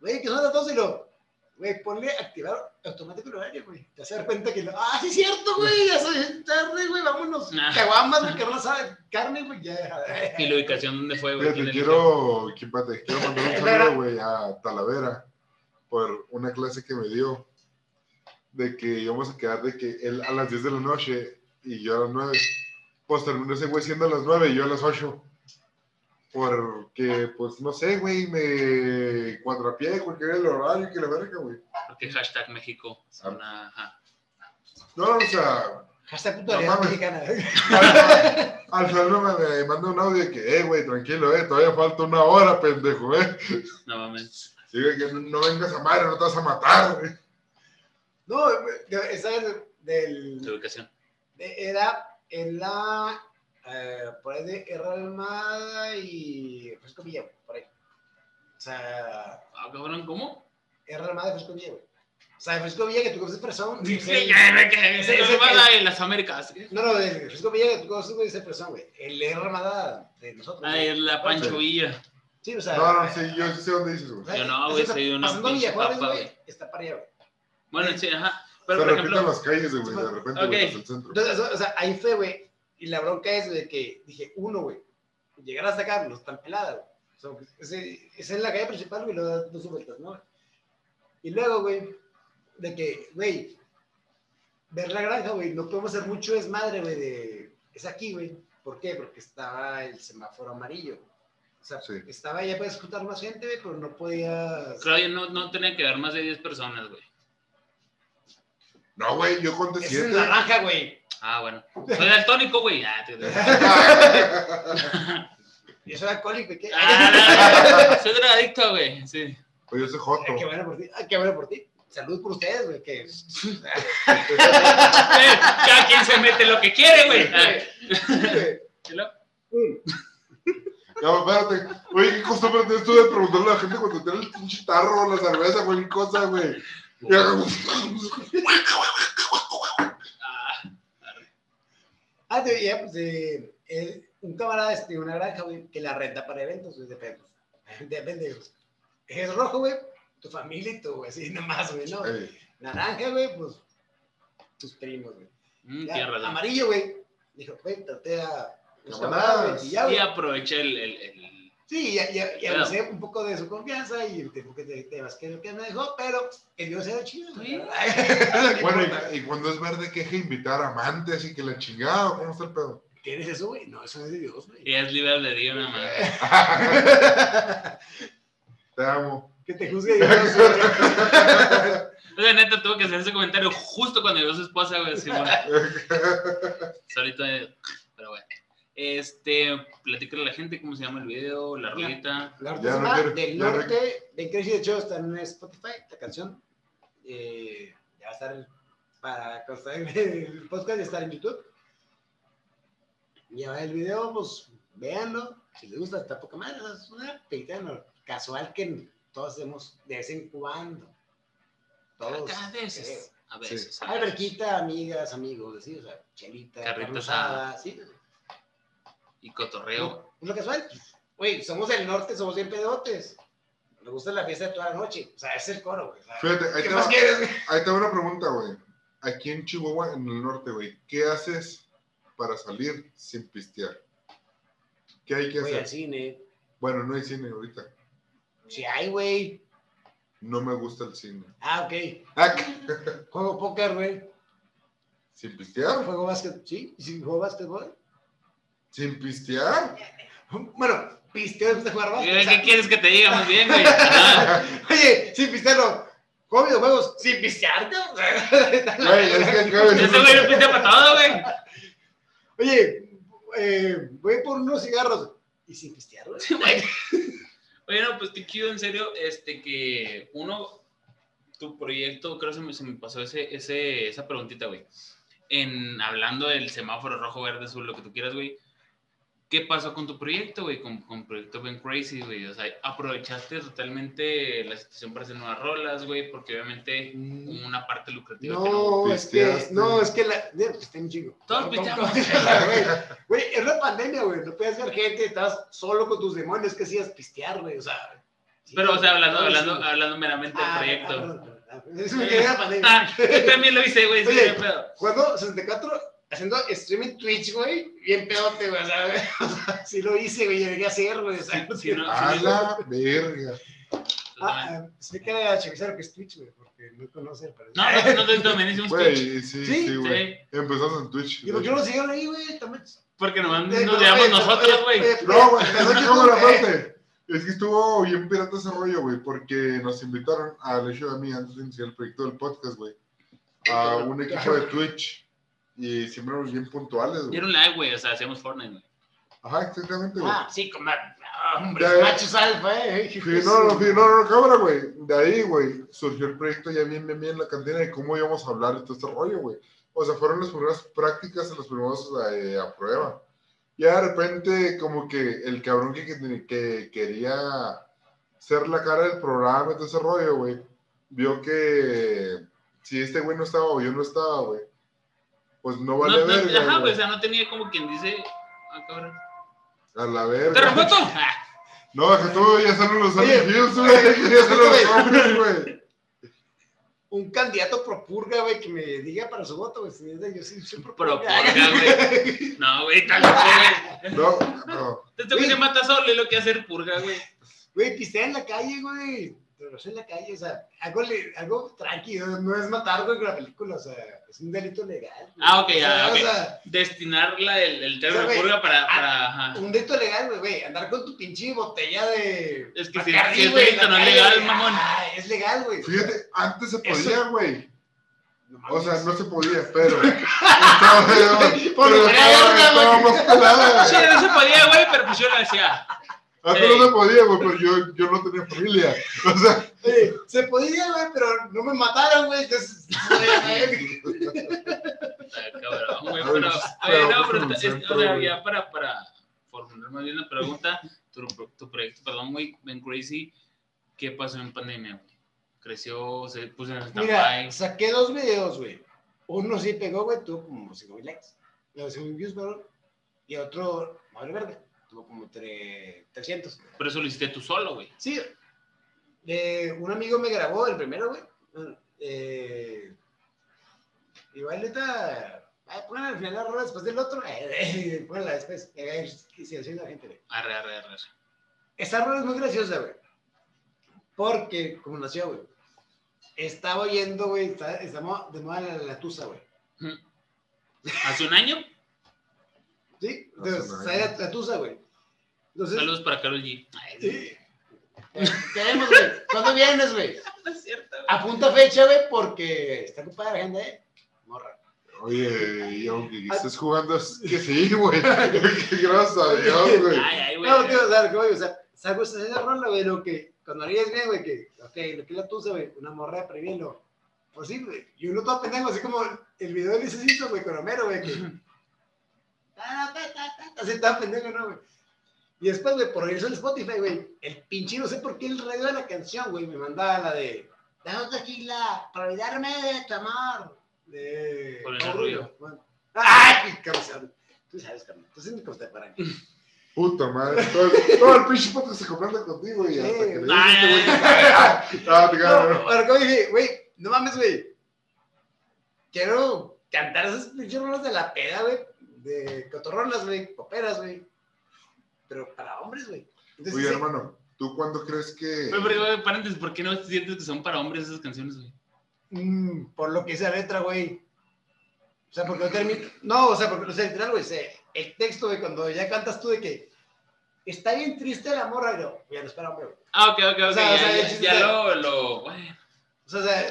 güey, que son las dos, y lo, güey, ponle activar automático el horario, güey, te hace dar cuenta que, lo, ah, sí es cierto, güey, ya soy tarde, güey, vámonos, Nah. caguamas, güey, carne asada, carne, güey, ya, ¿Y la ubicación dónde fue, güey? ¿Quién quiero, espérate, quiero mandar un saludo, güey, a Talavera por una clase que me dio de que íbamos a quedar de que él a las 10 de la noche y yo a las 9. Pues terminó ese güey siendo a las 9 y yo a las 8. Porque, pues, no sé, güey, me cuadrapié cualquier el horario que la verga, güey. Porque hashtag México. es una- ajá. No, o sea, hashtag puntualidad No mexicana, al, al final me, manda un audio de que, eh, güey, tranquilo, eh, todavía falta una hora, pendejo, eh. No mames. Sí, güey, que no, no vengas a madre, no te vas a matar, güey. no, güey, esa es del, de- era en la eh, por ahí de Erra Almada y Fresco Villa, güey, por ahí. O sea, Ah, cabrón, ¿cómo? Erra Almada y Fresco Villa, güey. O sea, Fresco Villa que tú conoces persona. Sí, sí, que- que- ese- que ese- se va la de las Américas. No, no, el Fresco Villa que tú conoces, güey, es el persona, güey. El Erra Almada de nosotros. Ah, es la Pancho Villa. Sí, o sea. No, no, sí, yo sé dónde dices, güey. Yo no, güey, está soy una pinche papa, güey, está para allá, güey. Bueno, sí, ajá. Pero, Se por repiten ejemplo, las calles, güey, de repente, Ok. güey, el centro. Entonces, o sea, ahí fue, güey. Y la bronca es de que dije, uno, güey, llegar hasta acá no es tan pelada, güey. O sea, porque ese- esa es la calle principal, güey, y luego das dos vueltas, ¿no? Y luego, güey, de que, güey, ver la granja, güey, no podemos hacer mucho desmadre, güey, de. Es aquí, güey. ¿Por qué? Porque estaba el semáforo amarillo. O sea, Sí. estaba ya puedes juntar más gente, güey, pero no podías. Claudio, no, no tenía que haber más de 10 personas, güey. No, güey, yo conté Es siete. naranja, güey. Ah, bueno. Soy daltónico, güey. Ah, te- Yo soy alcohólico, ¿y ¿qué? Ah, soy drogadicto, güey. Sí. Oye, yo soy Joto. Ay, qué bueno por ti. Ay, qué bueno por ti. Salud por ustedes, güey. Que... Eh, Cada quien se mete lo que quiere, güey. Ah. Mm. Ya, espérate. Oye, ¿qué costumbre tienes tú de preguntarle a la gente cuando tiene el pinche tarro, la cerveza, cualquier cosa, güey? Ah, Ah, te- ya, pues, eh, eh, un camarada este, de una granja, güey, que la renta para eventos, güey, depende. Depende, güey. Es rojo, güey, tu familia y tú, güey, así nomás, güey, ¿no? Ey, Naranja, güey, pues, tus primos, güey. mm, Ya. Amarillo, güey, dijo, güey, traté a los Camaradas. camaradas, güey, y ya, Y aproveché el, el, el- Sí, ya, ya, ya Claro. abusé un poco de su confianza y el tiempo que te, te vas que que me dejó, pero el Dios era chido. Sí. güey. Bueno, y, y cuando es verde, ¿qué que invitar amantes y que la chingada? ¿Cómo está el pedo? ¿Tienes eso, güey? No, eso es de Dios, güey. y es libre de Dios, nada más. Te amo. que te juzgue Dios, güey. Oye, neta, tuvo que hacer ese comentario justo cuando llegó su esposa, güey. bueno. Solito, eh, pero bueno. Este, platícale a la gente cómo se llama el video, la rolita. La Ya no artesana quiero- del norte de Crazy, de hecho, está en Spotify, la canción. Eh, ya va a estar para salga el podcast, ya estar en YouTube. Ya va el video, pues véanlo. Si les gusta, está poca madre. Es una película no, casual que todos hacemos de vez en cuando. Todos. A veces. eh, A veces. a Hay veces. verquita, amigas, amigos, así, o sea, chelita, Carnita asada, sí. Y cotorreo. Lo casual, güey, somos del norte, somos bien pedotes. Nos gusta la fiesta de toda la noche. O sea, es el coro, güey. Fíjate, ahí ¿Qué te, más va, quieres, güey? ahí te va una pregunta, güey. Aquí en Chihuahua, en el norte, güey, ¿qué haces para salir sin pistear? ¿Qué hay que Voy al hacer? cine. Bueno, no hay cine ahorita. Sí hay, güey. No me gusta el cine. Ah, ok. Ah, Juego póker, güey. ¿Sin pistear? Juego básquet. Sí, sí, juego básquetbol. ¿Sin pistear? Bueno, pisteo después de jugar básquet. o ¿Qué sea, quieres que te diga más bien, güey? Oye, sin pistearlo. Juego videojuegos sin sea, Güey, es que Ese güey lo pide para todo, güey. Oye, eh, voy por unos cigarros. Y sin pistear, güey. Sí, güey. Oye, no, pues qué chido, en serio, este, que uno, tu proyecto, creo que se me, se me pasó ese, ese, esa preguntita, güey. En, hablando del semáforo rojo, verde, azul, lo que tú quieras, güey. ¿Qué pasó con tu proyecto, güey? Con, con Proyecto Ben Crazy, güey. O sea, aprovechaste totalmente la situación para hacer nuevas rolas, güey, porque obviamente una parte lucrativa que no. No, es que, no, es que la. Mira, pisté un chingo. Todos pisteamos. Güey, era una pandemia, güey. No podías ver gente, estabas solo con tus demonios. que hacías pistear, güey? O sea. sí, Pero, o sea, hablando, no, hablando, sí. hablando meramente del Ah, proyecto. ah. Eso me quedé en la pandemia. Ah, yo también lo hice, güey, sí, Oye. Cuando 64 haciendo streaming Twitch, güey, bien pedote, güey, o sea, sí lo hice, güey, llegué a hacer, güey, o sea, Sí, no, A la verga. Ah, ah, explícale a Chavisar lo que es Twitch, güey, porque no conoce, pero... No, no, no, no, también hicimos Twitch. Sí, ¿Sí? sí, güey. Sí, Empezamos en Twitch. ¿Y por qué no lo siguieron ahí, güey? También... porque nomás Eh, nos no, llevamos nosotros, oye, güey. oye, No, güey, pero es que yo como la no, eh, parte. Es que estuvo bien pirata ese rollo, güey, porque nos invitaron al hecho de mí antes de iniciar el proyecto del podcast, güey, a un equipo de Twitch. Y siempre éramos bien puntuales, güey. Dieron live, güey, o sea, hacíamos Fortnite, güey. Ajá, exactamente, güey. Ah, sí, como... ah, Hombres, Ya, ya. machos alfa, eh. Sí, no, no, sí, no, no, cámara, güey. De ahí, güey, surgió el proyecto ya bien, bien, bien en la cantina de cómo íbamos a hablar de todo este rollo, güey. O sea, fueron las primeras prácticas en los primeros eh, a prueba. Ya de repente, como que el cabrón que, que, que quería ser la cara del programa y todo ese rollo, güey, vio que si este güey no estaba o yo no estaba, güey, pues no vale No, no, verga, ajá, güey, o sea, no tenía como quien dice. Ah, cabrón. A la verga. ¡Terremoto! Ah, No, que tú ya salen los oye, güey. Quería hacer los hombres, güey. Un candidato pro purga, güey, que me diga para su voto, güey. si es de- Yo sí soy pro Pro purga. purga, güey. No, güey, tal güey. No, no. Este güey se mata solo y lo que hacer purga, güey. Güey, pistea en la calle, güey. Pero en la calle, o sea, algo, algo tranquilo, no es matar, güey, con la película, o sea, es un delito legal. güey. Ah, ok, O sea, ya, o sea, Destinar la, el, el término O sea, de güey, purga para. ah, para ajá. un delito legal, güey, güey, andar con tu pinche botella de. Es que si- Bacardí, si es güey, delito, no es legal, güey. mamón. Ah, es legal, güey. Fíjate, antes se Eso- podía, güey. No O sea, no se podía, pero. Estaba, pero Por lo que estaba, güey. más pelada. Sí, no se podía, güey, pero pues yo lo decía. Antes no se podía, güey, pero yo, yo no tenía familia. O sea, Oye, se podía, güey, pero no me mataron, güey, entonces. Cabrón, güey, A ver, pero, pero, oye, no, pero está- es- o sea, ya para, para formular más bien la pregunta, tu, tu proyecto, perdón, güey, Ben Crazy, ¿qué pasó en pandemia, güey? Creció, se puso en Mira, stand-by. saqué dos videos, güey. Uno sí pegó, güey, tuvo como 5 mil likes. No, 5 mil views, perdón. Y otro, madre verga, tuvo como tre- 300. Pero eso lo hiciste tú solo, güey. Sí, eh, un amigo me grabó el primero, güey. Eh, igual, neta, ay, pongan al final la rola después del otro. Eh, pónganla después. Eh, ver si hace la gente, güey. Arre, arre, arre. Esta rola es muy graciosa, güey. Porque, como nació, güey. Estaba oyendo, güey, está, mo- de moda la, la tusa, güey. ¿Hace un año? ¿Sí? Entonces, la, la tusa, güey. Entonces, Saludos para Carol G. Ay, sí. Eh, Queremos, güey. ¿Cuándo vienes, güey? no es cierto, güey. Apunta fecha, güey, porque está ocupada la agenda, ¿eh? Morra. oye, y aunque estés jugando, que sí, güey. Gracias a Dios, güey. Ay, ay, güey. No, tío, o sea, güey, o sea, salgo esa esa rola, güey, lo que, cuando harías bien, güey, que, ok, lo que es la tusa, güey, una morra de previelo. Pues sí, güey, y uno todo pendejo, así como el video de Licecito, güey, con Homero, güey, que... ta, ta, ta, ta, Así estaba pendejo, ¿no, güey? Y después, güey, por irse al Spotify, güey, el pinche, no sé por qué el radio de la canción, güey, me mandaba la de... Dame tequila para olvidarme de tu amor. De... Con el ruido. Bueno. ¡Ay, cabrón! Tú sabes, carnal. Tú sabes cómo te paran. Puta madre. Todo el, todo el pinche podcast se comprende contigo y hasta que le dices Ah, te cago, No, pero como dije, güey, no mames, güey. Quiero cantar esas pinches rolas de la peda, güey. De cotorronas, güey, poperas, güey. Pero para hombres, güey. Entonces, Oye, sí, hermano, ¿tú cuándo crees que. Pero, güey, paréntesis, ¿por qué no sientes que son para hombres esas canciones, güey? mm, por lo que dice la letra, güey. O sea, porque no termina. No, o sea, porque, o sea, literal, güey, el texto, güey, cuando ya cantas tú de que está bien triste la morra, güey. Ya no espera, hombre, güey. Ah, ok, ok, ok. O sea, ya, o sea, ya- el chiste ya de- lo, lo, bueno. O sea, o sea,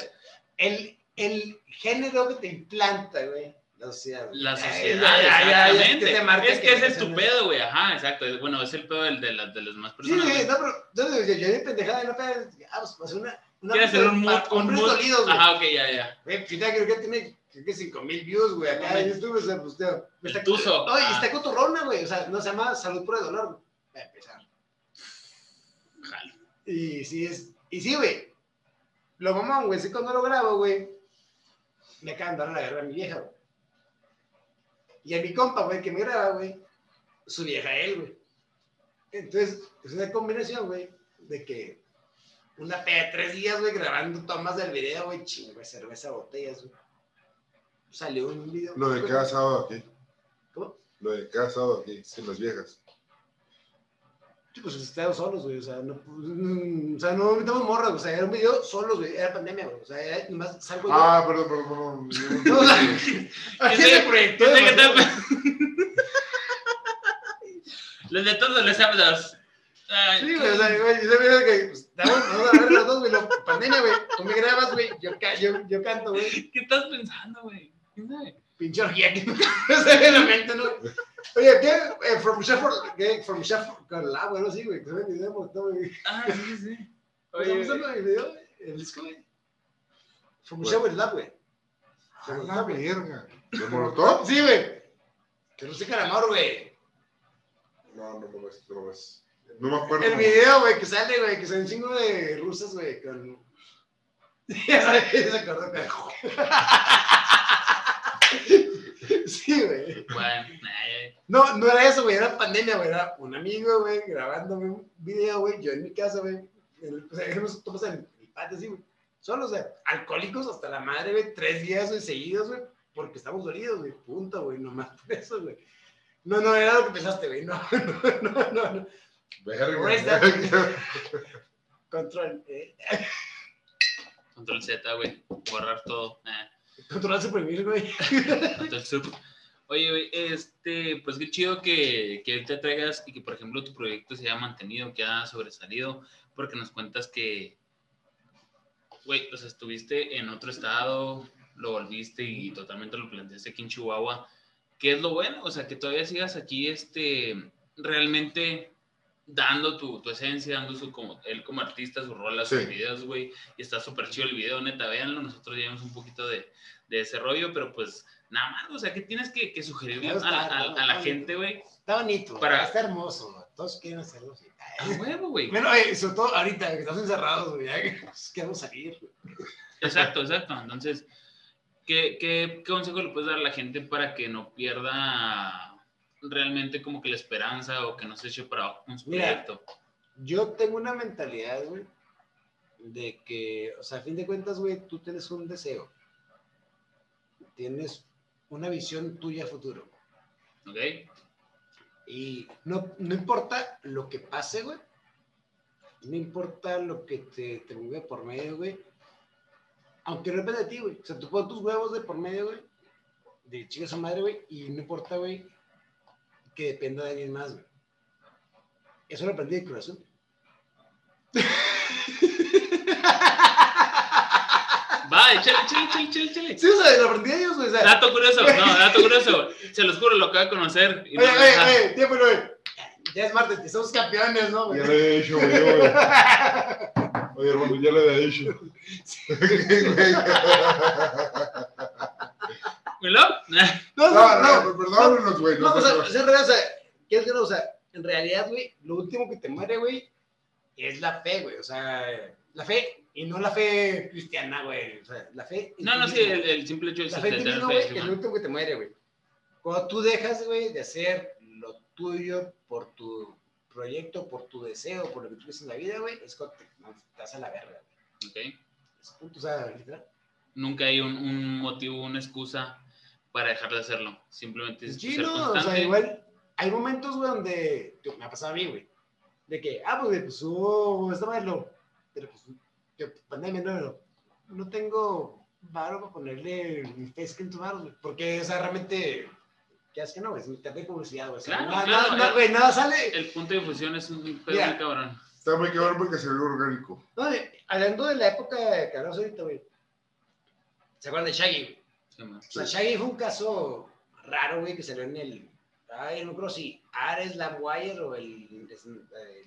el, el género que te implanta, güey. La sociedad. güey. La sociedad, exactamente. que te es que ese es es tu pedo, güey. Ajá, exacto. Es- Bueno, es el pedo del, de, las de las más Sí, personas. güey. no, pero yo, yo, yo, yo pendejada, no peda, ah, pues, pues una. una Quieres hacer un mood, un mood. dolidos, güey. Ajá, ok, ya, ya. Güey, Fita creo que tiene, creo que 5 mil views, güey, acá en. YouTube, o sea, pues, El está- tuzo. No, y Ah. está cotorrona, güey, o sea, no se llama Salud por el Dolor, güey. A empezar. Jalo. Y sí, es, y sí, güey, lo mamón, güey, sí cuando lo grabo, güey, me acaban de dar la guerra a mi vieja, güey. Y a mi compa, güey, que me graba, güey, su vieja él, güey. Entonces, es una combinación, güey, de que una peda de tres días, güey, grabando tomas del video, güey, chingo, cerveza, botellas, güey. Salió un video. Lo de cada sábado aquí. ¿Cómo? Lo de cada sábado aquí, sin las viejas. Sí, pues estamos solos, güey, o sea, no, pues, mm, o sea, no metemos morras, güey, o sea, era un video solos, güey, era pandemia, güey, o sea, era, nomás salgo yo. Ah, perdón, perdón, perdón. No, o sea, ¿Qué se proyectó Los de todos los sábados. Ay, Sí, güey, o sea, güey, yo veo que, pues, vamos a ver los dos, güey, lo- pandemia, güey, tú me grabas, güey, yo, yo, yo canto, güey, ¿Qué estás pensando, güey? ¿Quién sabe? Pinche orgía que no se ve en la mente, ¿no? Oye, ¿qué? Eh, from Sheffield, ¿qué? From Sheffield, con el agua, no sí, güey, que se el video, güey. Ah, sí, sí. Oye, Oye, ¿cómo se llama el video, güey? El disco, güey. From. Sheffield, Lab, güey. A la verga. ¿De Molotov? Sí, güey. Que no sé calamar, güey. No, no me ves, no me ves. No me acuerdo. El video, güey, que sale, güey, que son un chingo de rusas, güey, con... Ya sabes, se acordó. Sí, güey. bueno, ay, No, no era eso, güey, era pandemia, güey, era un amigo, güey, grabándome un video, güey, yo en mi casa, güey, o sea, nos tomamos en el patio, así, güey, solo, o sea, alcohólicos hasta la madre, güey, tres días, güey, seguidos, güey, porque estamos dolidos, güey, punto, güey, nomás por eso, güey. No, no, era lo que pensaste, güey, no, no, no, no, no. Verga. Control, eh, Control Z, güey. Borrar todo. Control suprimir, güey. control. Oye, güey, este, pues qué chido que, que te traigas y que, por ejemplo, tu proyecto se haya mantenido, que haya sobresalido, porque nos cuentas que, güey, o sea, estuviste en otro estado, lo volviste y totalmente lo planteaste aquí en Chihuahua. ¿Qué es lo bueno? O sea, que todavía sigas aquí, este, realmente dando tu, tu esencia, dando su, como, él como artista, sus rolas, sus Sí. videos, güey, y está súper chido el video, neta, véanlo, nosotros llevamos un poquito de, de ese rollo, pero pues nada más, o sea, que tienes que, que sugerirle a, a- a la gente, güey, Está bonito, Para- está hermoso, todos quieren hacerlo así. a huevo, güey. Bueno, eh, sobre todo ahorita, que estamos encerrados, güey, ya que pues, queremos salir, güey. Exacto, exacto. Entonces, ¿qué, qué, qué consejo le puedes dar a la gente para que no pierda realmente como que la esperanza o que no se eche para abajo con su Mira. proyecto? Yo tengo una mentalidad, güey, de que, o sea, a fin de cuentas, güey, tú tienes un deseo. Tienes una visión tuya a futuro. ¿Ok? Y no, no importa lo que pase, güey. No importa lo que te, te mueve por medio, güey. Aunque no depende de ti, güey. O sea, tú pones tus huevos de por medio, güey. De chica su madre, güey. Y no importa, güey, que dependa de alguien más, güey. Eso lo aprendí de corazón. Va, échale, échale, échale, échale, échale. Sí, o sea, lo aprendí de ellos, güey. O sea, Dato curioso, no, dato curioso. Se los juro, lo acabo de conocer. y oye, no- oye, oye, tiempo, güey. Ya es martes, que somos campeones, ¿no, güey? Ya le he dicho, güey. güey. Oye, hermano, ya le he dicho. ¿Melo? No, No, no, no, perdónenos, güey. No, no o sea, sé, es en realidad, o sea, ¿qué es que no? O sea, en realidad, güey, lo último que te muere, güey, es la fe, güey. O sea, la fe, y no la fe cristiana, güey. O sea, la fe. No, no, sí, el, el simple hecho de La fe fe, güey, es lo último que te muere, güey. Cuando tú dejas, güey, de hacer lo tuyo, por tu proyecto, por tu deseo, por lo que tú quieres en la vida, güey, es cuando te, no, te vas a la verga. güey. Ok. Ese punto, o sea, literal. Nunca hay un, un motivo, una excusa para dejar de hacerlo. Simplemente es Sí, ser no, o constante. sea, igual hay momentos, güey, donde tío, me ha pasado a mí, güey, de que, ah, pues, pues hubo esta madre, lo, pero pues, yo, pandemia, no, no, no tengo varo para ponerle mi face en tu varo, güey, porque, o sea, realmente, ¿qué haces que no, güey? Es mitad de publicidad, güey, Claro, nada, claro, nada, eh. güey, nada sale. El punto de difusión es un pedo Mira. muy cabrón. Está muy cabrón porque se ve orgánico. No, güey, hablando de la época que hablamos ahorita, güey, ¿se acuerdan de Shaggy, güey? Sí. O sea, Shaggy fue un caso raro, güey, que salió en el. Ay, no creo si Ares, Lamwire o el.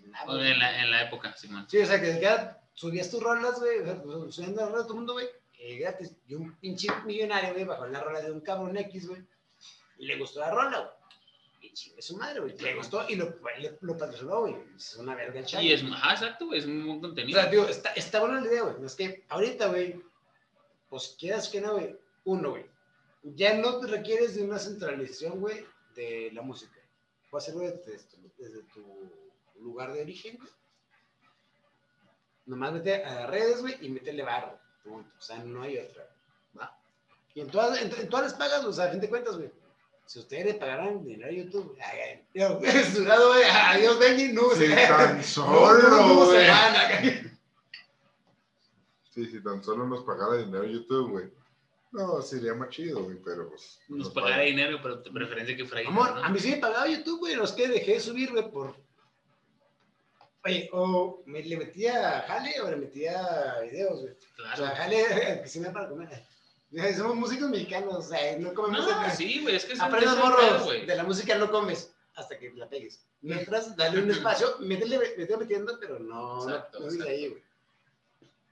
Nav, O. En la, en la época, Simón. Sí, o sea, que cada subías tus rolas, güey, o pues, subiendo las rolas de todo el mundo, güey, eh, gratis. Y un pinche millonario, güey, bajó la rola de un cabrón X, güey, y le gustó la rola, güey. Y chingue su madre, güey. Le gustó y lo, le- lo patrocinó, güey. Es una verga el. Y es, ajá, exacto, güey, es un buen O contenido. sea, tío, está, está buena la idea, güey. Es que ahorita, güey, pues quieras que no, güey. Uno, güey. Ya no te requieres de una centralización, güey, de la música. Hacerlo desde, tu- desde tu lugar de origen, güey. Nomás mete a las redes, güey, y métele barro. Punto. O sea, no hay otra. ¿va? Y en todas, en, en todas las pagas, o sea, a fin de cuentas, güey. Si ustedes le pagaran dinero a YouTube, yo, su lado, güey, adiós, Benji, no, Si se- tan no, solo, no, no, güey. van, acá. Sí, si tan solo nos pagara dinero YouTube, güey. No, sería más chido, güey, pero pues. Nos pagará dinero, pero de preferencia que fuera Amor, a mí sí me pagaba YouTube, güey. Los que dejé de subir, güey, por. Oye, o me le metía jale o le metía videos, güey. O Claro. sea, jale, que sí me da para comer. Somos músicos mexicanos, o sea, no comemos. No, de- sí, güey, es que es Aprende es los el pedo, morros. güey. De la música no comes hasta que la pegues. Mientras, dale un espacio, métele, métele metiendo, pero no, Exacto, no, no diga ahí, güey.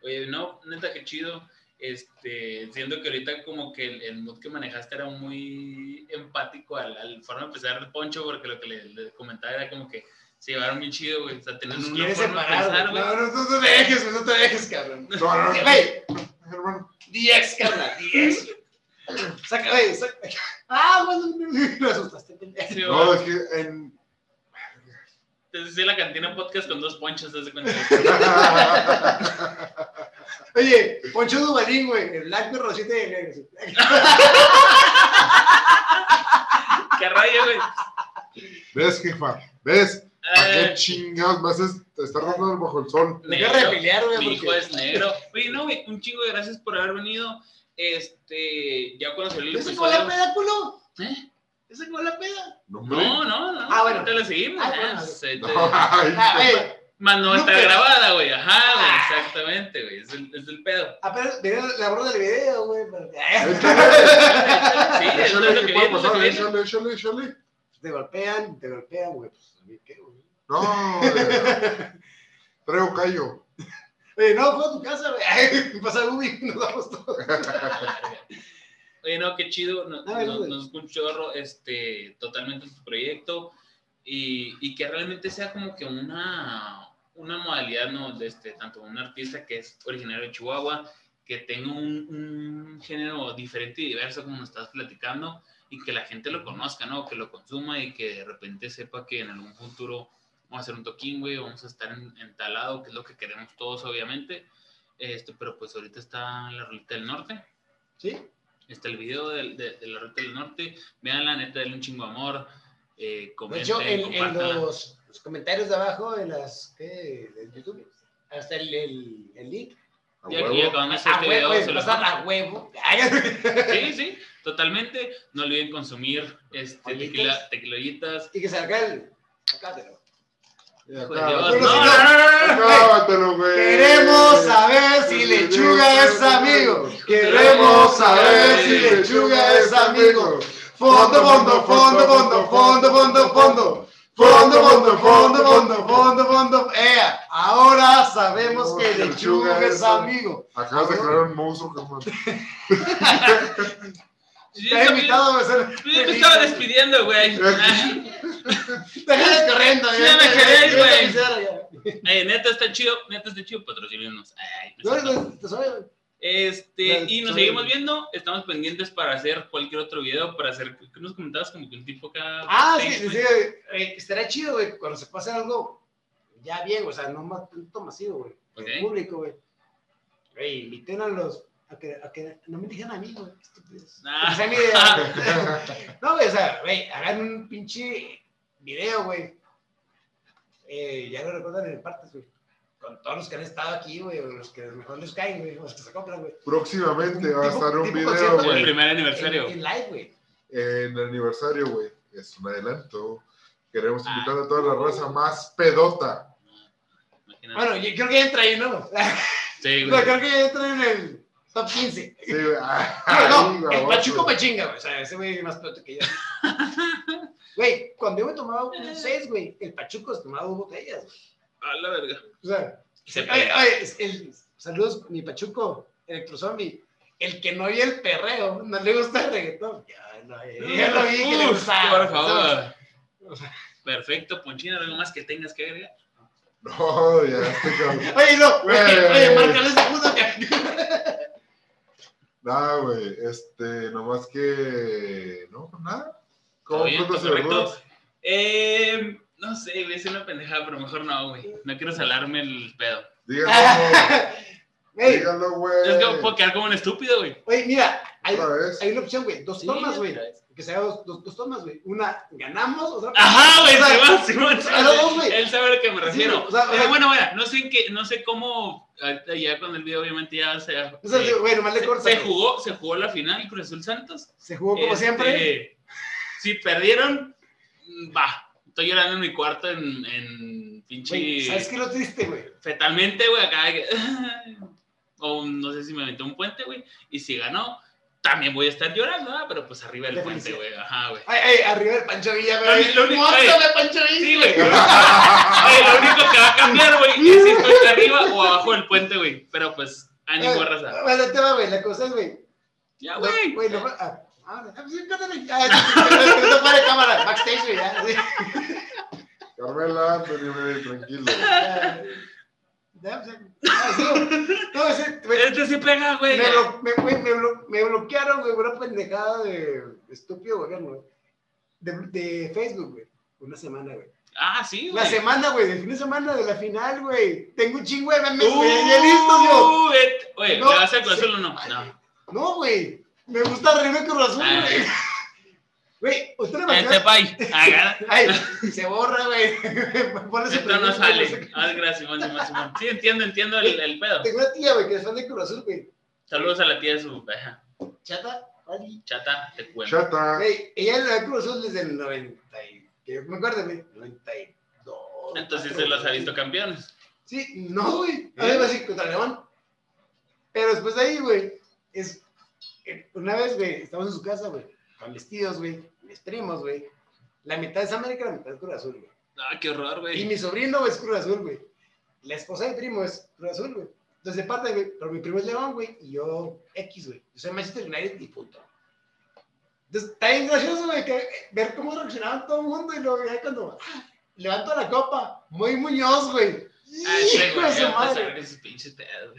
Oye, no, neta, qué chido. Este, siento que ahorita como que el, el mood que manejaste era muy empático al, al forma de empezar el poncho, porque lo que le, le comentaba era como que se llevaron bien chido, güey. O sea, tenían Nos una forma de separar, pensar, güey. güey. No, no, no te dejes, güey, no te dejes, cabrón. No, no, no. Güey, Hermano, 10, carnal, 10. Saca, güey, saca. Ah, bueno, me asustaste. Sí, no, güey. es que en. Entonces, sí, la cantina podcast con dos ponchos, ¿te das cuenta? Oye, Poncho Dubalín, güey, el blanco rosita de negro. sí. ¿Qué rayo, güey? ¿Ves, jefa? ¿Ves? ¿A qué Eh, chingados me haces estar dando bajo el sol? Me quiero repelear, güey, Mi hijo es negro. Oye, no, güey, un chingo de gracias por haber venido. Este, ya cuando salió el ¿Ese fue la peda, culo? ¿Eh? ¿Ese fue la peda? No. No, no, no. Ah, bueno. Te la seguimos. Ah, bueno. No, Ah, Más no está grabada, güey. Ajá, güey, Ah. exactamente, güey. Es el, es el pedo. apenas miré la borra del video, güey. pero- Sí, eso es lo ¿qué que viene. Échale, échale, échale. Te golpean, te golpean, güey. Pues, ¿a mí qué, güey? No, traigo callo. Oye, no, fue a tu casa, güey. Ay, Pasa Ubi, nos vamos todos. Oye, no, qué chido. Nos, No, nos, un chorro, este, totalmente en tu proyecto. Y, y que realmente sea como que una, una modalidad, ¿no? De este, tanto un artista que es originario de Chihuahua, que tenga un, un género diferente y diverso, como nos estás platicando, y que la gente lo conozca, ¿no? Que lo consuma y que de repente sepa que en algún futuro vamos a hacer un toquín, güey, vamos a estar en, en que es lo que queremos todos, obviamente. Este, pero pues ahorita está la Rolita del Norte ¿Sí? está el video del- de, de la Ruta del Norte. Vean la neta, denle un chingo de amor. Eh, De comenten, hecho, en, en los, los comentarios de abajo de las, ¿qué? De YouTube, hasta el, el, el link. A Y aquí huevo. A este huevo, video, güey, se los a huevo. Sí, sí, totalmente. No olviden consumir este, tequila, tequilollitas. Y que se acá el. Acá te lo. Y Hijo de acá- Dios, Bueno, no, si no, no- no, no, no. Acábatelo, güey. Queremos saber si lechuga es amigo. Queremos saber si lechuga es amigo. Fondo, fondo, fondo, fondo, fondo, fondo, fondo. Fondo, fondo, fondo, fondo, fondo, fondo. ¡Ea! Ahora sabemos que lechuga es amigo. Acabas de crear un monstruo, cabrón. Sí, Te he invitado a ser. Yo me estaba despidiendo, güey. Déjale corriendo. Sí, ya me quedé, güey. güey. Eh, neta está chido, neta está chido, patrocínenos. Ay, no No, es cierto. no, te güey. Este, No, y nos seguimos viendo. Estamos pendientes para hacer cualquier otro video, para hacer, ¿qué nos comentabas? Como que un tipo acá. Ah, sí, sí, sí. Eh, estaría chido, güey, cuando se pase algo ya bien, o sea, no más tanto masivo, güey. Ok. El público, güey. Güey, inviten a los. A que, a que no me digan a mí, güey. Ah. Idea. no, güey, o sea, güey, hagan un pinche video, güey. Eh, ya lo recuerdan en partes, güey. Con todos los que han estado aquí, güey, o los que mejor les caen, güey, o los que se compran, güey. Próximamente va a estar un video, concierto, El güey. primer aniversario. En, en live, güey. En el aniversario, güey. Es un adelanto. Queremos Ah. invitar a toda la raza más pedota. Imagínate. Bueno, yo creo que entra ahí, ¿no? sí, No, güey. creo que entra en el top 15. Sí, güey. No, el. Pachuco me chinga, güey. O sea, ese güey es más peor que yo. Güey, cuando yo me tomaba un 6, güey, el Pachuco se tomaba dos botellas. güey. A la verga. O sea, Se ay, pega. ay, es el, saludos, mi Pachuco, Electrozombie. El que no oye el perreo, no le gusta el reggaetón. Ya, no, ya lo vi que le Uf, gustaba. Por favor. O sea, Perfecto, Ponchina, ¿algo más que tengas que agregar? No, ya estoy cabrón. Oye, no, Güey. oye, márcale ese puto que. Nada, güey. Este, nomás que. No, pues nada. ¿Todo Como bien? frutas y verduras. Eh, no sé, güey, es una pendejada, pero mejor no, güey. No quiero salarme el pedo. Díganlo, Güey, díganlo, güey. Es que puedo quedar como un estúpido, güey. oye, mira, hay, hay una opción, güey. Dos Sí, tomas, güey. Que se haga dos, dos, dos tomas, güey. Una, ganamos, otra. Ajá, güey, O sea, Simón, Simón, Simón. a los dos, güey. Él sabe a lo que me refiero. Sí, o sea, o sea- bueno, bueno, no sé en qué, no sé cómo, ahorita ya con el video obviamente ya se, O sea, se- güey, nomás le se- corta. se jugó, se jugó la final Cruz Azul Santos. Se jugó como Este, siempre. Si perdieron, va. Estoy llorando en mi cuarto en, en pinche. ¿Sabes qué lo triste, güey? Fetalmente, güey, acá. de que- O no sé si me aventé un puente, güey. Y si ganó, también voy a estar llorando, ¿verdad? Pero pues arriba del De puente, güey. Ajá, güey. Ay, ay, arriba del Pancho Villa, güey. lo único- ¡Móntame, Pancho Villa! Sí, güey. Lo único que va a cambiar, güey, es si estoy arriba o abajo del puente, güey. Pero pues, ánimo, raza. Bueno, te va, güey. La cosa es, güey. Ya, güey. Ah, ah, ah. Ah, sí, no para cámara, backstage, güey, ya. Carmela, Anthony, güey, tranquilo. Ya, ya, sí, güey. No, ese, güey, Este sí pega, güey. me, me, güey, me, blo- me bloquearon, güey, una pendejada de estúpido gobierno, güey. De, de Facebook, güey. Una semana, güey. Ah, sí, güey. La semana, güey, del fin de semana de la final, güey. Tengo un chingo de memes, güey. Ya listo, yo. Uh, et- Oye, No, ¿le vas a. Azul o no? No. No, güey. Me gusta reírme con Azul, Ah. güey. Güey, ¿usted le Este pay. Ay, se borra, güey. Ponle su Esto no sale. Ah, gracias, Simón, Simón, Simón. Sí, entiendo, entiendo el, el pedo. Tengo una tía, güey, que es fan de Cruz Azul, güey. Saludos a la tía de su ajá, Chata, Ali. chata, te cuento. Chata. Güey, ella le da Cruz Azul desde el 90 y... Que yo me acuerdo, güey. 92. Entonces se 94, los ha visto campeones. Sí, no, güey. A ¿Eh? ver, así, contra León. Pero después de ahí, güey, es... Una vez, güey, estamos en su casa, güey, con vestidos, güey, mis primos, güey. La mitad es América, la mitad es Cruz Azul, güey. Ah, qué horror, Y güey. mi sobrino es Cruz Azul, güey. La esposa de mi primo es Cruz Azul, güey. Entonces, de parte, güey, pero mi primo es León, güey, y yo X, güey. Yo soy Manchester United y punto. Entonces, está bien gracioso, güey, ver cómo reaccionaban todo el mundo y luego ya cuando ah, levanto la copa, muy Muñoz, güey. Ah, Hijo de su madre.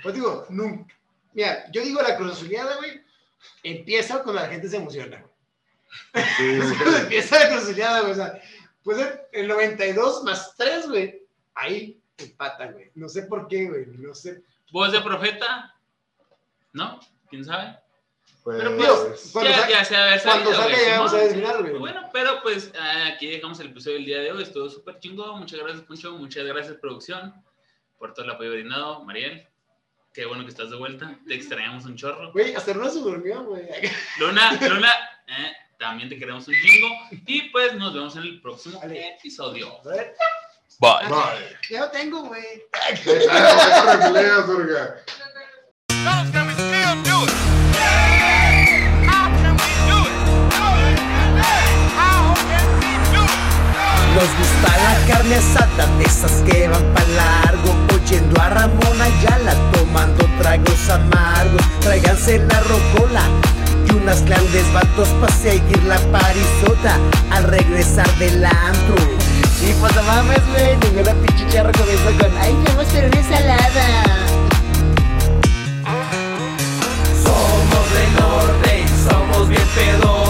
Pues digo, nunca. Mira, yo digo la Cruz Azuleada, güey, empieza cuando la gente se emociona. Sí, Cuando empieza la güey, o sea, puede ser el 92 más 3, güey. Ahí empatan, güey. No sé por qué, güey. No sé. ¿Voz de profeta? ¿No? ¿Quién sabe? pues, Pero, pues, Cuando ya, ya se había Cuando güey, a. Bueno, pero pues ah, aquí dejamos el episodio del día de hoy. Estuvo súper chingón. Muchas gracias, Poncho. Muchas gracias, producción, por todo el apoyo brindado. Mariel, qué bueno que estás de vuelta. Te extrañamos un chorro. Güey, hasta Luna se durmió, güey. Luna, Luna, eh, también te queremos un chingo. Y pues nos vemos en el próximo Vale. episodio. Bye. Bye. ya lo tengo, güey. Nos gusta la carne asada, de esas que van pa' Yendo a Ramona Ramón Ayala, tomando tragos amargos. Tráiganse la rocola y unas grandes batos para seguir la parisota al regresar del antro. Y sí, pues no mames, güey, ninguna pinche charra comienza con ¡Ay, yo voy a hacer una ensalada! Somos del norte, somos bien pedos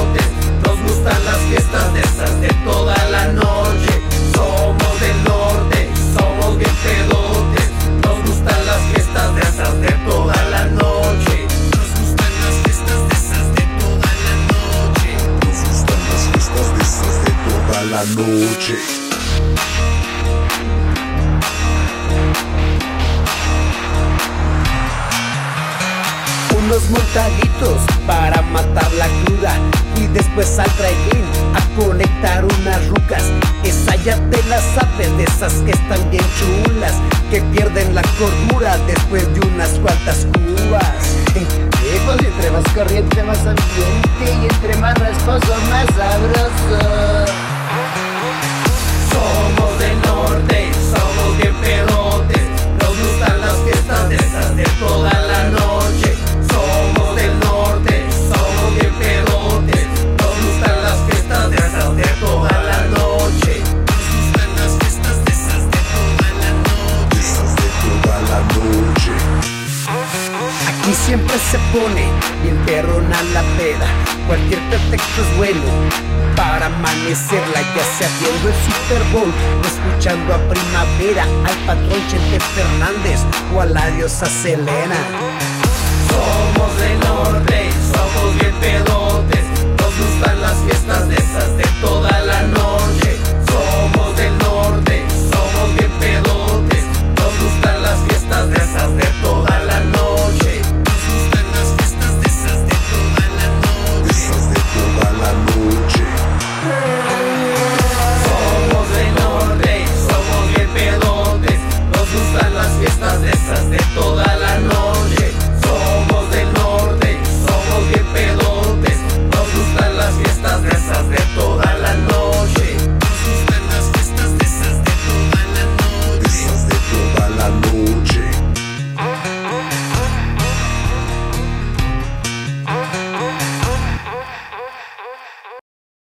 diosa